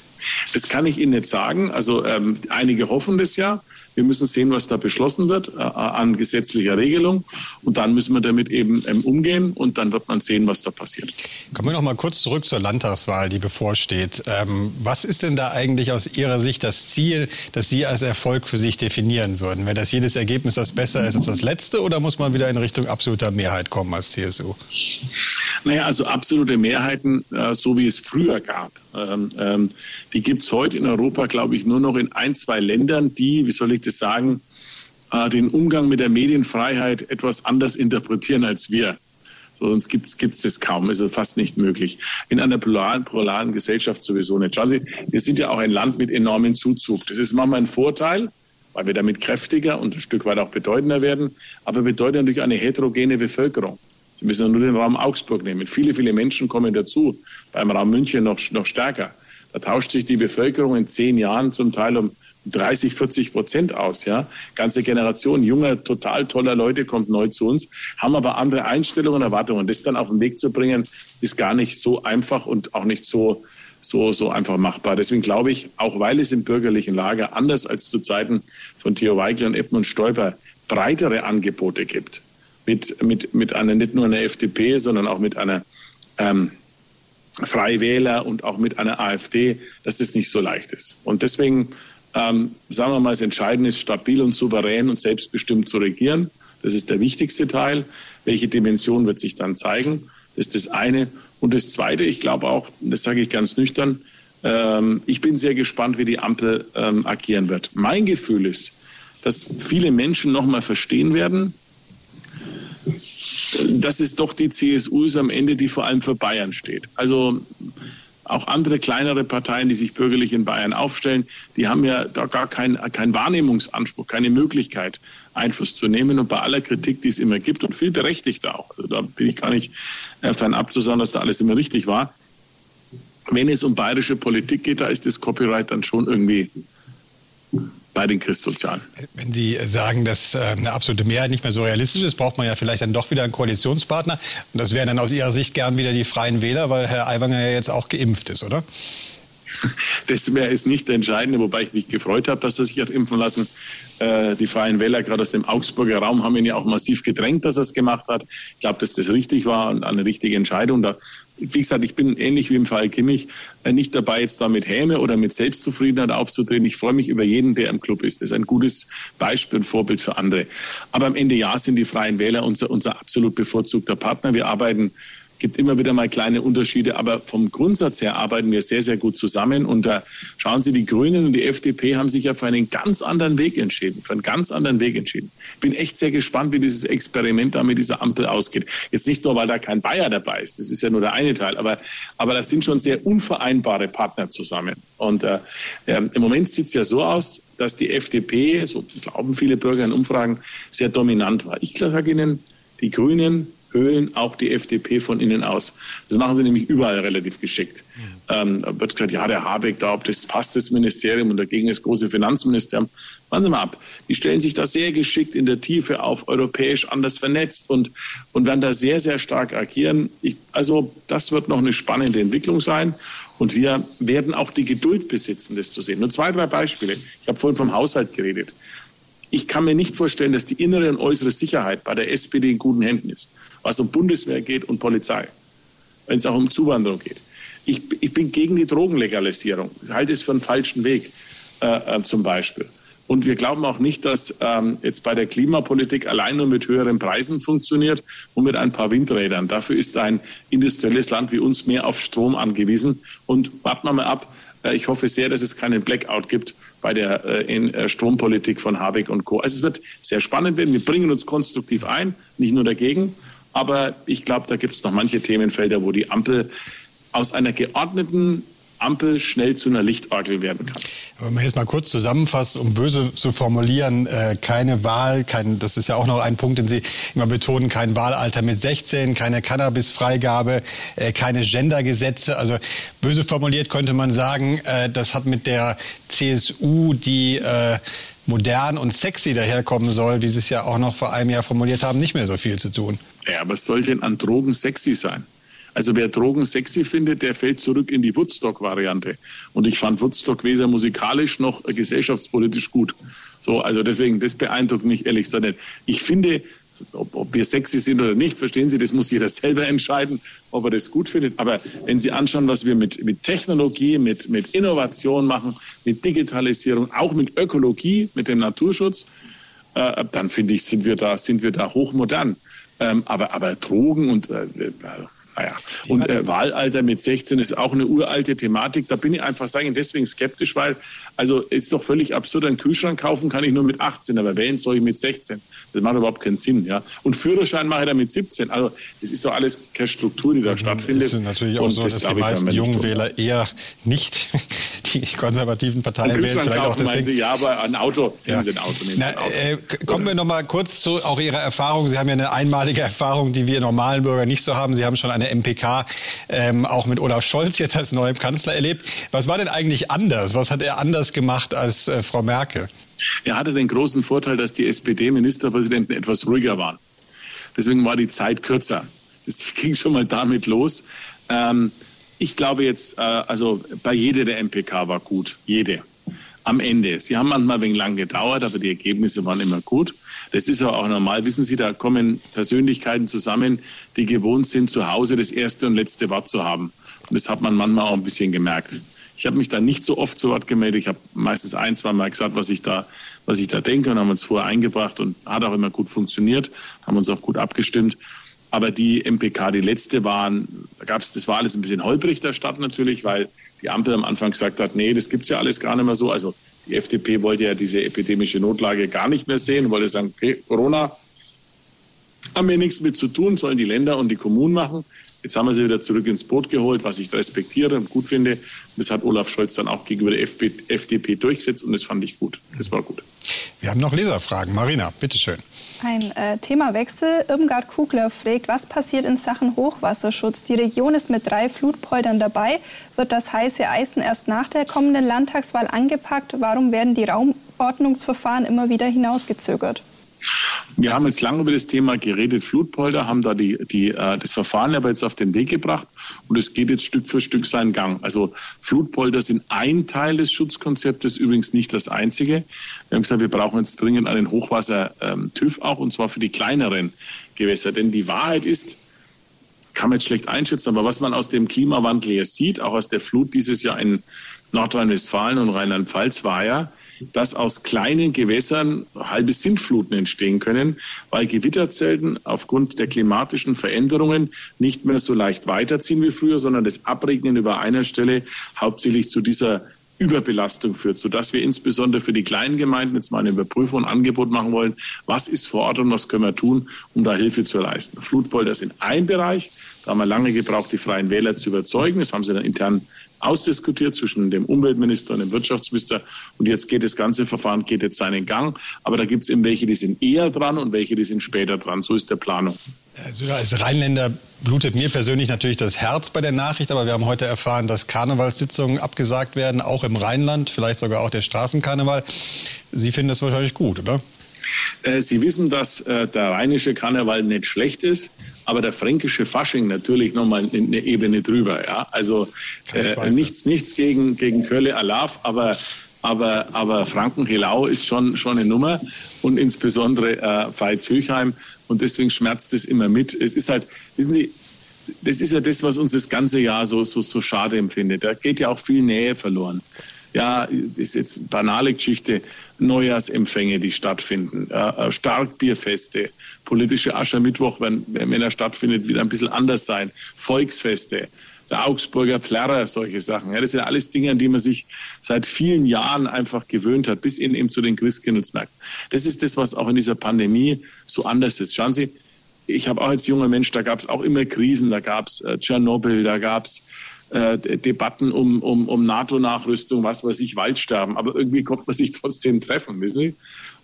Das kann ich Ihnen nicht sagen. Also ähm, einige hoffen das ja. Wir müssen sehen, was da beschlossen wird äh, an gesetzlicher Regelung. Und dann müssen wir damit eben ähm, umgehen. Und dann wird man sehen, was da passiert. Kommen wir noch mal kurz zurück zur Landtagswahl, die bevorsteht. Ähm, was ist denn da eigentlich aus Ihrer Sicht das Ziel, das Sie als Erfolg für sich definieren würden? Wäre das jedes Ergebnis, das besser ist als das letzte? Oder muss man wieder in Richtung absoluter Mehrheit kommen als CSU? Naja, also absolute Mehrheiten, äh, so wie es früher gab. Ähm, ähm, die gibt es heute in Europa, glaube ich, nur noch in ein, zwei Ländern, die, wie soll ich das sagen, äh, den Umgang mit der Medienfreiheit etwas anders interpretieren als wir. So, sonst gibt es das kaum, also fast nicht möglich. In einer polaren, polaren Gesellschaft sowieso nicht. Schauen Sie, wir sind ja auch ein Land mit enormem Zuzug. Das ist manchmal ein Vorteil, weil wir damit kräftiger und ein Stück weit auch bedeutender werden, aber bedeutet natürlich eine heterogene Bevölkerung. Sie müssen nur den Raum Augsburg nehmen. Viele, viele Menschen kommen dazu. Beim Raum München noch, noch stärker. Da tauscht sich die Bevölkerung in zehn Jahren zum Teil um 30, 40 Prozent aus. Ja, ganze Generation junger, total toller Leute kommt neu zu uns, haben aber andere Einstellungen, Erwartungen. Das dann auf den Weg zu bringen, ist gar nicht so einfach und auch nicht so so so einfach machbar. Deswegen glaube ich, auch weil es im bürgerlichen Lager anders als zu Zeiten von Theo Weigel und Edmund Stoiber breitere Angebote gibt, mit, mit, mit einer, nicht nur einer FDP, sondern auch mit einer ähm, Freie Wähler und auch mit einer AfD, dass das nicht so leicht ist. Und deswegen, ähm, sagen wir mal, das Entscheidende ist, stabil und souverän und selbstbestimmt zu regieren. Das ist der wichtigste Teil. Welche Dimension wird sich dann zeigen? Das ist das eine. Und das zweite, ich glaube auch, das sage ich ganz nüchtern, ähm, ich bin sehr gespannt, wie die Ampel ähm, agieren wird. Mein Gefühl ist, dass viele Menschen noch mal verstehen werden, dass es doch die CSU ist am Ende, die vor allem für Bayern steht. Also auch andere kleinere Parteien, die sich bürgerlich in Bayern aufstellen, die haben ja da gar keinen kein Wahrnehmungsanspruch, keine Möglichkeit, Einfluss zu nehmen. Und bei aller Kritik, die es immer gibt, und viel berechtigter auch, also da bin ich gar nicht äh, fernab zu sagen, dass da alles immer richtig war. Wenn es um bayerische Politik geht, da ist das Copyright dann schon irgendwie bei den Christsozialen. Wenn Sie sagen, dass äh, eine absolute Mehrheit nicht mehr so realistisch ist, braucht man ja vielleicht dann doch wieder einen Koalitionspartner. Und das wären dann aus Ihrer Sicht gern wieder die Freien Wähler, weil Herr Aiwanger ja jetzt auch geimpft ist, oder? Das wäre es nicht der Entscheidende, wobei ich mich gefreut habe, dass er sich hat impfen lassen. Äh, die Freien Wähler, gerade aus dem Augsburger Raum, haben ihn ja auch massiv gedrängt, dass er es gemacht hat. Ich glaube, dass das richtig war und eine richtige Entscheidung. Da, wie gesagt, ich bin ähnlich wie im Fall Kimmich äh, nicht dabei, jetzt da mit Häme oder mit Selbstzufriedenheit aufzutreten. Ich freue mich über jeden, der im Club ist. Das ist ein gutes Beispiel und Vorbild für andere. Aber am Ende ja sind die Freien Wähler unser, unser absolut bevorzugter Partner. Wir arbeiten gibt immer wieder mal kleine Unterschiede, aber vom Grundsatz her arbeiten wir sehr, sehr gut zusammen. Und da schauen Sie, die Grünen und die FDP haben sich ja für einen ganz anderen Weg entschieden, für einen ganz anderen Weg entschieden. Bin echt sehr gespannt, wie dieses Experiment da mit dieser Ampel ausgeht. Jetzt nicht nur, weil da kein Bayer dabei ist, das ist ja nur der eine Teil, aber, aber das sind schon sehr unvereinbare Partner zusammen. Und äh, im Moment sieht es ja so aus, dass die FDP, so glauben viele Bürger in Umfragen, sehr dominant war. Ich sage Ihnen, die Grünen höhlen auch die FDP von innen aus. Das machen sie nämlich überall relativ geschickt. Ähm, da wird gesagt, ja, der Habeck da, ob das passt, das Ministerium und dagegen das große Finanzministerium. Warten Sie mal ab. Die stellen sich da sehr geschickt in der Tiefe auf, europäisch anders vernetzt und, und werden da sehr, sehr stark agieren. Ich, also das wird noch eine spannende Entwicklung sein. Und wir werden auch die Geduld besitzen, das zu sehen. Nur zwei, drei Beispiele. Ich habe vorhin vom Haushalt geredet. Ich kann mir nicht vorstellen, dass die innere und äußere Sicherheit bei der SPD in guten Händen ist, was um Bundeswehr geht und Polizei, wenn es auch um Zuwanderung geht. Ich, ich bin gegen die Drogenlegalisierung. Ich halte es für einen falschen Weg, äh, äh, zum Beispiel. Und wir glauben auch nicht, dass ähm, jetzt bei der Klimapolitik allein nur mit höheren Preisen funktioniert und mit ein paar Windrädern. Dafür ist ein industrielles Land wie uns mehr auf Strom angewiesen. Und warten wir mal ab. Äh, ich hoffe sehr, dass es keinen Blackout gibt bei der äh, in, äh, Strompolitik von Habeck und Co. Also es wird sehr spannend werden. Wir bringen uns konstruktiv ein, nicht nur dagegen. Aber ich glaube, da gibt es noch manche Themenfelder, wo die Ampel aus einer geordneten Ampel schnell zu einer Lichtorgel werden kann. Wenn man jetzt mal kurz zusammenfasst, um böse zu formulieren, äh, keine Wahl, kein, das ist ja auch noch ein Punkt, den Sie immer betonen, kein Wahlalter mit 16, keine Cannabisfreigabe, äh, keine Gendergesetze. Also böse formuliert könnte man sagen, äh, das hat mit der CSU, die äh, modern und sexy daherkommen soll, wie Sie es ja auch noch vor einem Jahr formuliert haben, nicht mehr so viel zu tun. Ja, was soll denn an Drogen sexy sein? Also wer Drogen sexy findet, der fällt zurück in die Woodstock-Variante. Und ich fand Woodstock weder musikalisch noch gesellschaftspolitisch gut. So, also deswegen, das beeindruckt mich ehrlich gesagt nicht. Ich finde, ob, ob, wir sexy sind oder nicht, verstehen Sie, das muss jeder selber entscheiden, ob er das gut findet. Aber wenn Sie anschauen, was wir mit, mit Technologie, mit, mit Innovation machen, mit Digitalisierung, auch mit Ökologie, mit dem Naturschutz, äh, dann finde ich, sind wir da, sind wir da hochmodern. Ähm, aber, aber Drogen und äh, naja. Und äh, Wahlalter mit 16 ist auch eine uralte Thematik. Da bin ich einfach sagen, deswegen skeptisch, weil also ist doch völlig absurd. Einen Kühlschrank kaufen kann ich nur mit 18, aber wählen soll ich mit 16. Das macht überhaupt keinen Sinn. Ja. Und Führerschein mache ich dann mit 17. Also es ist doch alles keine Struktur, die da mhm, stattfindet. Es ist natürlich auch Und so, das dass die meisten jungen Wähler eher nicht die konservativen Parteien wählen. Vielleicht auch deswegen. Sie, ja, aber ein Auto, ja. Sie ein Auto, nehmen Na, Sie ein Auto. Äh, kommen wir noch mal kurz zu auch Ihrer Erfahrung. Sie haben ja eine einmalige Erfahrung, die wir normalen Bürger nicht so haben. Sie haben schon eine MPK ähm, auch mit Olaf Scholz jetzt als neuem Kanzler erlebt. Was war denn eigentlich anders? Was hat er anders gemacht als äh, Frau Merkel? Er hatte den großen Vorteil, dass die SPD-Ministerpräsidenten etwas ruhiger waren. Deswegen war die Zeit kürzer. Es ging schon mal damit los. Ähm, ich glaube jetzt, äh, also bei jeder der MPK war gut. Jede am Ende. Sie haben manchmal wenig lang gedauert, aber die Ergebnisse waren immer gut. Das ist aber auch normal. Wissen Sie, da kommen Persönlichkeiten zusammen, die gewohnt sind, zu Hause das erste und letzte Wort zu haben. Und das hat man manchmal auch ein bisschen gemerkt. Ich habe mich da nicht so oft zu Wort gemeldet. Ich habe meistens ein, zwei Mal gesagt, was ich da, was ich da denke und haben uns vorher eingebracht und hat auch immer gut funktioniert, haben uns auch gut abgestimmt. Aber die MPK, die letzte waren, da gab es, das war alles ein bisschen holprig der Stadt natürlich, weil die Ampel am Anfang gesagt hat, nee, das gibt's ja alles gar nicht mehr so. Also die FDP wollte ja diese epidemische Notlage gar nicht mehr sehen, wollte sagen, okay, Corona haben wir nichts mit zu tun, sollen die Länder und die Kommunen machen. Jetzt haben wir sie wieder zurück ins Boot geholt, was ich respektiere und gut finde. Das hat Olaf Scholz dann auch gegenüber der FDP durchgesetzt und das fand ich gut. Das war gut. Wir haben noch Leserfragen. Marina, bitteschön. Ein äh, Themawechsel. Irmgard Kugler fragt, was passiert in Sachen Hochwasserschutz? Die Region ist mit drei Flutpoldern dabei. Wird das heiße Eisen erst nach der kommenden Landtagswahl angepackt? Warum werden die Raumordnungsverfahren immer wieder hinausgezögert? Wir haben jetzt lange über das Thema geredet, Flutpolder, haben da die, die, äh, das Verfahren aber jetzt auf den Weg gebracht und es geht jetzt Stück für Stück seinen Gang. Also Flutpolder sind ein Teil des Schutzkonzeptes, übrigens nicht das einzige. Wir haben gesagt, wir brauchen jetzt dringend einen Hochwasser-TÜV ähm, auch und zwar für die kleineren Gewässer. Denn die Wahrheit ist, kann man jetzt schlecht einschätzen, aber was man aus dem Klimawandel hier sieht, auch aus der Flut dieses Jahr in Nordrhein-Westfalen und Rheinland-Pfalz, war ja, dass aus kleinen Gewässern halbe Sintfluten entstehen können, weil Gewitterzelten aufgrund der klimatischen Veränderungen nicht mehr so leicht weiterziehen wie früher, sondern das Abregnen über einer Stelle hauptsächlich zu dieser Überbelastung führt, sodass wir insbesondere für die kleinen Gemeinden jetzt mal eine Überprüfung und Angebot machen wollen, was ist vor Ort und was können wir tun, um da Hilfe zu leisten. Flutpolder sind ein Bereich, da haben wir lange gebraucht, die Freien Wähler zu überzeugen. Das haben sie dann intern ausdiskutiert zwischen dem Umweltminister und dem Wirtschaftsminister. Und jetzt geht das ganze Verfahren geht jetzt seinen Gang. Aber da gibt es eben welche, die sind eher dran und welche, die sind später dran. So ist der Planung. Also als Rheinländer blutet mir persönlich natürlich das Herz bei der Nachricht, aber wir haben heute erfahren, dass Karnevalssitzungen abgesagt werden, auch im Rheinland, vielleicht sogar auch der Straßenkarneval. Sie finden das wahrscheinlich gut, oder? Äh, Sie wissen, dass äh, der rheinische Karneval nicht schlecht ist, aber der fränkische Fasching natürlich nochmal eine Ebene drüber. Ja? Also äh, nichts, nichts gegen, gegen Kölle Alaf, aber aber, aber Franken-Helau ist schon, schon eine Nummer und insbesondere äh, Veitshöchheim und deswegen schmerzt es immer mit. Es ist halt, wissen Sie, das ist ja das, was uns das ganze Jahr so, so, so schade empfindet. Da geht ja auch viel Nähe verloren. Ja, das ist jetzt banale Geschichte. Neujahrsempfänge, die stattfinden, äh, Starkbierfeste, politische Aschermittwoch, wenn, wenn er stattfindet, wieder ein bisschen anders sein, Volksfeste der Augsburger Plärrer, solche Sachen. Ja, das sind alles Dinge, an die man sich seit vielen Jahren einfach gewöhnt hat, bis in, eben zu den Christkindlesmärkten. Das ist das, was auch in dieser Pandemie so anders ist. Schauen Sie, ich habe auch als junger Mensch, da gab es auch immer Krisen, da gab es äh, Tschernobyl, da gab es äh, Debatten um, um, um NATO-Nachrüstung, was weiß ich, Waldsterben. Aber irgendwie kommt man sich trotzdem treffen, wissen Sie?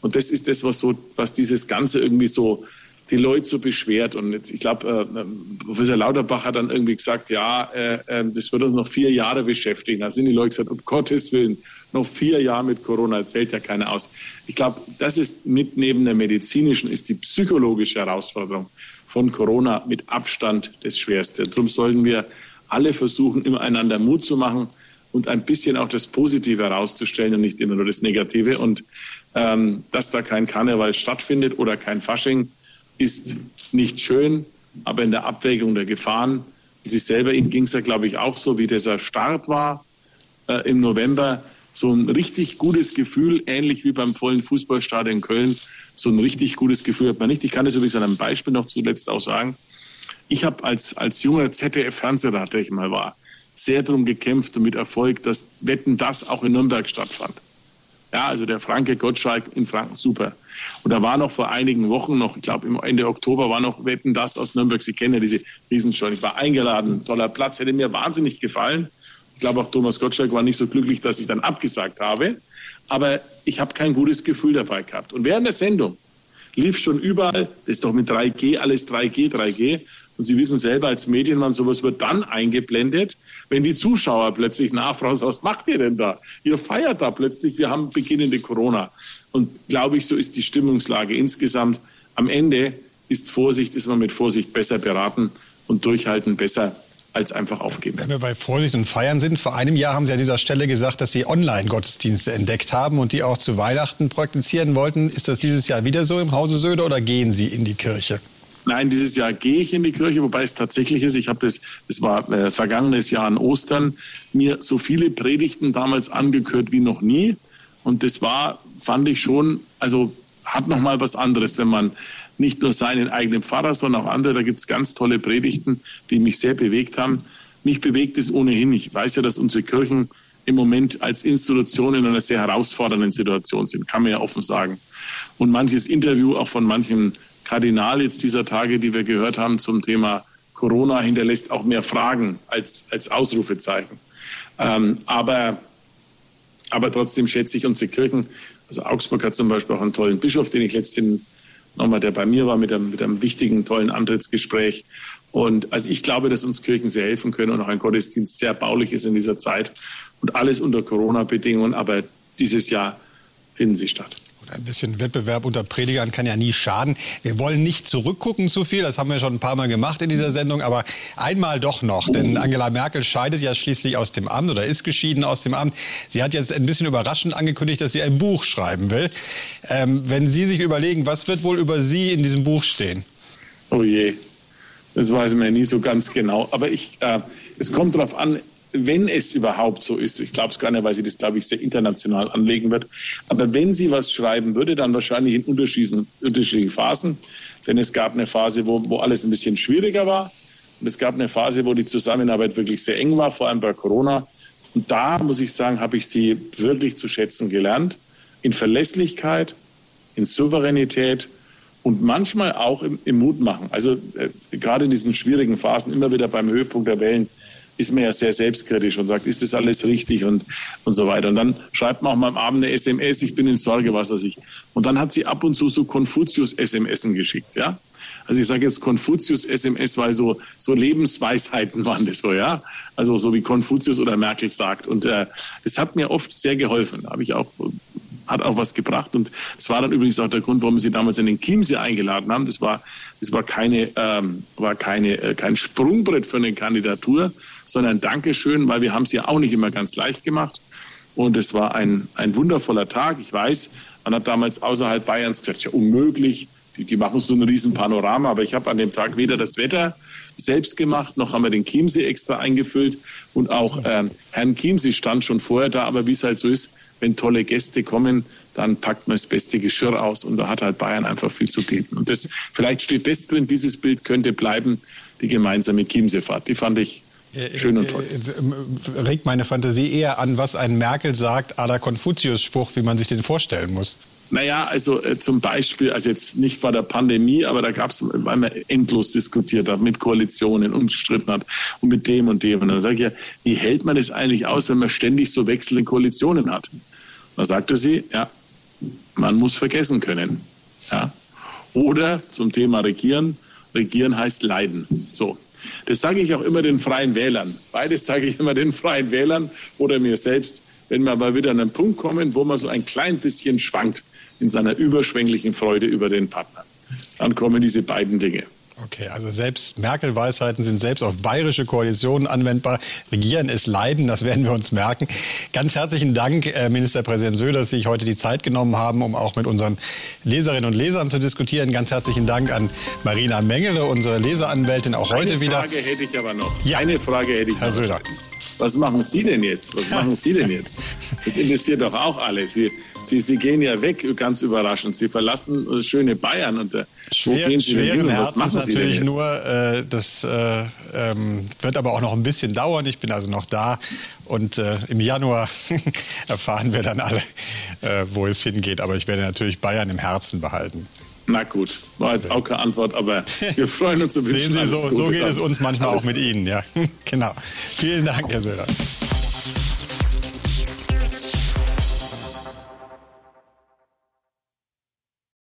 Und das ist das, was so, was dieses Ganze irgendwie so die Leute so beschwert. Und jetzt, ich glaube, äh, Professor Lauterbach hat dann irgendwie gesagt, ja, äh, äh, das wird uns noch vier Jahre beschäftigen. Da sind die Leute gesagt, um Gottes Willen, noch vier Jahre mit Corona zählt ja keiner aus. Ich glaube, das ist mit neben der medizinischen, ist die psychologische Herausforderung von Corona mit Abstand das Schwerste. Darum sollten wir alle versuchen, immer einander Mut zu machen und ein bisschen auch das Positive herauszustellen und nicht immer nur das Negative. Und ähm, dass da kein Karneval stattfindet oder kein Fasching, ist nicht schön, aber in der Abwägung der Gefahren, und sich selber, Ihnen ging es ja, glaube ich, auch so, wie dieser Start war äh, im November, so ein richtig gutes Gefühl, ähnlich wie beim vollen Fußballstadion Köln, so ein richtig gutes Gefühl hat man nicht. Ich kann das übrigens an einem Beispiel noch zuletzt auch sagen. Ich habe als, als junger ZDF-Fernsehrat, der ich mal war, sehr darum gekämpft und mit Erfolg, dass Wetten das auch in Nürnberg stattfand. Ja, also der Franke Gottschalk in Franken, super. Und da war noch vor einigen Wochen noch, ich glaube Ende Oktober war noch Wetten das aus Nürnberg. Sie kennen ja diese Riesenshow. Ich war eingeladen, toller Platz, hätte mir wahnsinnig gefallen. Ich glaube auch Thomas Gottschalk war nicht so glücklich, dass ich dann abgesagt habe. Aber ich habe kein gutes Gefühl dabei gehabt. Und während der Sendung lief schon überall, das ist doch mit 3G, alles 3G, 3G. Und Sie wissen selber als Medienmann, sowas wird dann eingeblendet, wenn die Zuschauer plötzlich nachfragen, was macht ihr denn da? Ihr feiert da plötzlich, wir haben beginnende Corona. Und glaube ich, so ist die Stimmungslage insgesamt. Am Ende ist Vorsicht, ist man mit Vorsicht besser beraten und durchhalten besser als einfach aufgeben. Wenn wir bei Vorsicht und Feiern sind, vor einem Jahr haben Sie an dieser Stelle gesagt, dass Sie Online-Gottesdienste entdeckt haben und die auch zu Weihnachten praktizieren wollten. Ist das dieses Jahr wieder so im Hause Söder oder gehen Sie in die Kirche? Nein, dieses Jahr gehe ich in die Kirche, wobei es tatsächlich ist, ich habe das, das war äh, vergangenes Jahr an Ostern, mir so viele Predigten damals angehört wie noch nie. Und das war, fand ich schon, also hat noch mal was anderes, wenn man nicht nur seinen eigenen Pfarrer, sondern auch andere, da gibt es ganz tolle Predigten, die mich sehr bewegt haben. Mich bewegt es ohnehin. Ich weiß ja, dass unsere Kirchen im Moment als Institution in einer sehr herausfordernden Situation sind, kann man ja offen sagen. Und manches Interview auch von manchen Kardinal jetzt dieser Tage, die wir gehört haben zum Thema Corona, hinterlässt auch mehr Fragen als, als Ausrufezeichen. Ähm, aber, aber trotzdem schätze ich unsere Kirchen. Also Augsburg hat zum Beispiel auch einen tollen Bischof, den ich letztens nochmal, der bei mir war mit einem, mit einem wichtigen, tollen Antrittsgespräch. Und also ich glaube, dass uns Kirchen sehr helfen können und auch ein Gottesdienst sehr baulich ist in dieser Zeit und alles unter Corona-Bedingungen. Aber dieses Jahr finden sie statt. Ein bisschen Wettbewerb unter Predigern kann ja nie schaden. Wir wollen nicht zurückgucken zu viel, das haben wir schon ein paar Mal gemacht in dieser Sendung, aber einmal doch noch, denn Angela Merkel scheidet ja schließlich aus dem Amt oder ist geschieden aus dem Amt. Sie hat jetzt ein bisschen überraschend angekündigt, dass sie ein Buch schreiben will. Ähm, wenn Sie sich überlegen, was wird wohl über Sie in diesem Buch stehen? Oh je, das weiß man ja nie so ganz genau. Aber ich, äh, es kommt darauf an, wenn es überhaupt so ist, ich glaube es gar nicht, weil sie das, glaube ich, sehr international anlegen wird, aber wenn sie was schreiben würde, dann wahrscheinlich in unterschiedlichen, unterschiedlichen Phasen. Denn es gab eine Phase, wo, wo alles ein bisschen schwieriger war. Und es gab eine Phase, wo die Zusammenarbeit wirklich sehr eng war, vor allem bei Corona. Und da, muss ich sagen, habe ich sie wirklich zu schätzen gelernt. In Verlässlichkeit, in Souveränität und manchmal auch im, im Mut machen. Also äh, gerade in diesen schwierigen Phasen, immer wieder beim Höhepunkt der Wellen, ist man ja sehr selbstkritisch und sagt, ist das alles richtig und, und so weiter. Und dann schreibt man auch mal am Abend eine SMS, ich bin in Sorge, was weiß ich. Und dann hat sie ab und zu so Konfuzius-SMS geschickt, ja. Also ich sage jetzt Konfuzius-SMS, weil so, so Lebensweisheiten waren das so, ja. Also so wie Konfuzius oder Merkel sagt. Und äh, hat mir oft sehr geholfen. Habe ich auch hat auch was gebracht. Und das war dann übrigens auch der Grund, warum wir sie damals in den Chiemsee eingeladen haben. Das war, das war keine, ähm, war keine, äh, kein Sprungbrett für eine Kandidatur, sondern Dankeschön, weil wir haben es ja auch nicht immer ganz leicht gemacht. Und es war ein, ein wundervoller Tag. Ich weiß, man hat damals außerhalb Bayerns gesagt, ja unmöglich. Die, die machen so ein riesen Panorama, aber ich habe an dem Tag weder das Wetter selbst gemacht, noch haben wir den Chiemsee extra eingefüllt und auch ähm, Herrn Chiemsee stand schon vorher da, aber wie es halt so ist, wenn tolle Gäste kommen, dann packt man das beste Geschirr aus und da hat halt Bayern einfach viel zu bieten. Und das, vielleicht steht das drin, dieses Bild könnte bleiben, die gemeinsame Chiemseefahrt. Die fand ich äh, Schön und toll. Äh, regt meine Fantasie eher an, was ein Merkel sagt, à la Konfuzius-Spruch, wie man sich den vorstellen muss. Naja, also äh, zum Beispiel, also jetzt nicht vor der Pandemie, aber da gab es, weil man endlos diskutiert hat mit Koalitionen und gestritten hat und mit dem und dem. Und dann sage ich ja, wie hält man es eigentlich aus, wenn man ständig so wechselnde Koalitionen hat? Da sagte sie, ja, man muss vergessen können. Ja. Oder zum Thema Regieren, Regieren heißt Leiden. So. Das sage ich auch immer den Freien Wählern. Beides sage ich immer den Freien Wählern oder mir selbst, wenn wir mal wieder an einen Punkt kommen, wo man so ein klein bisschen schwankt in seiner überschwänglichen Freude über den Partner. Dann kommen diese beiden Dinge. Okay, also selbst Merkel-Weisheiten sind selbst auf bayerische Koalitionen anwendbar. Regieren ist Leiden, das werden wir uns merken. Ganz herzlichen Dank, äh, Ministerpräsident Söder, dass Sie sich heute die Zeit genommen haben, um auch mit unseren Leserinnen und Lesern zu diskutieren. Ganz herzlichen Dank an Marina Mengele, unsere Leseranwältin, auch Eine heute wieder. Eine Frage hätte ich aber noch. Ja. Eine Frage hätte ich Herr noch. Söder. Was machen Sie denn jetzt? Was machen Sie denn jetzt? Das interessiert doch auch alle. Sie, Sie, Sie gehen ja weg, ganz überraschend. Sie verlassen äh, schöne Bayern. Und äh, Schwer, wo gehen Sie denn hin? was machen ist natürlich Sie nur, äh, das äh, ähm, wird aber auch noch ein bisschen dauern. Ich bin also noch da. Und äh, im Januar erfahren wir dann alle, äh, wo es hingeht. Aber ich werde natürlich Bayern im Herzen behalten. Na gut, war jetzt auch keine Antwort, aber wir freuen uns und wünschen Sehen Sie, so, so geht es uns manchmal alles auch mit Ihnen. Ja, genau. Vielen Dank, Herr Söder.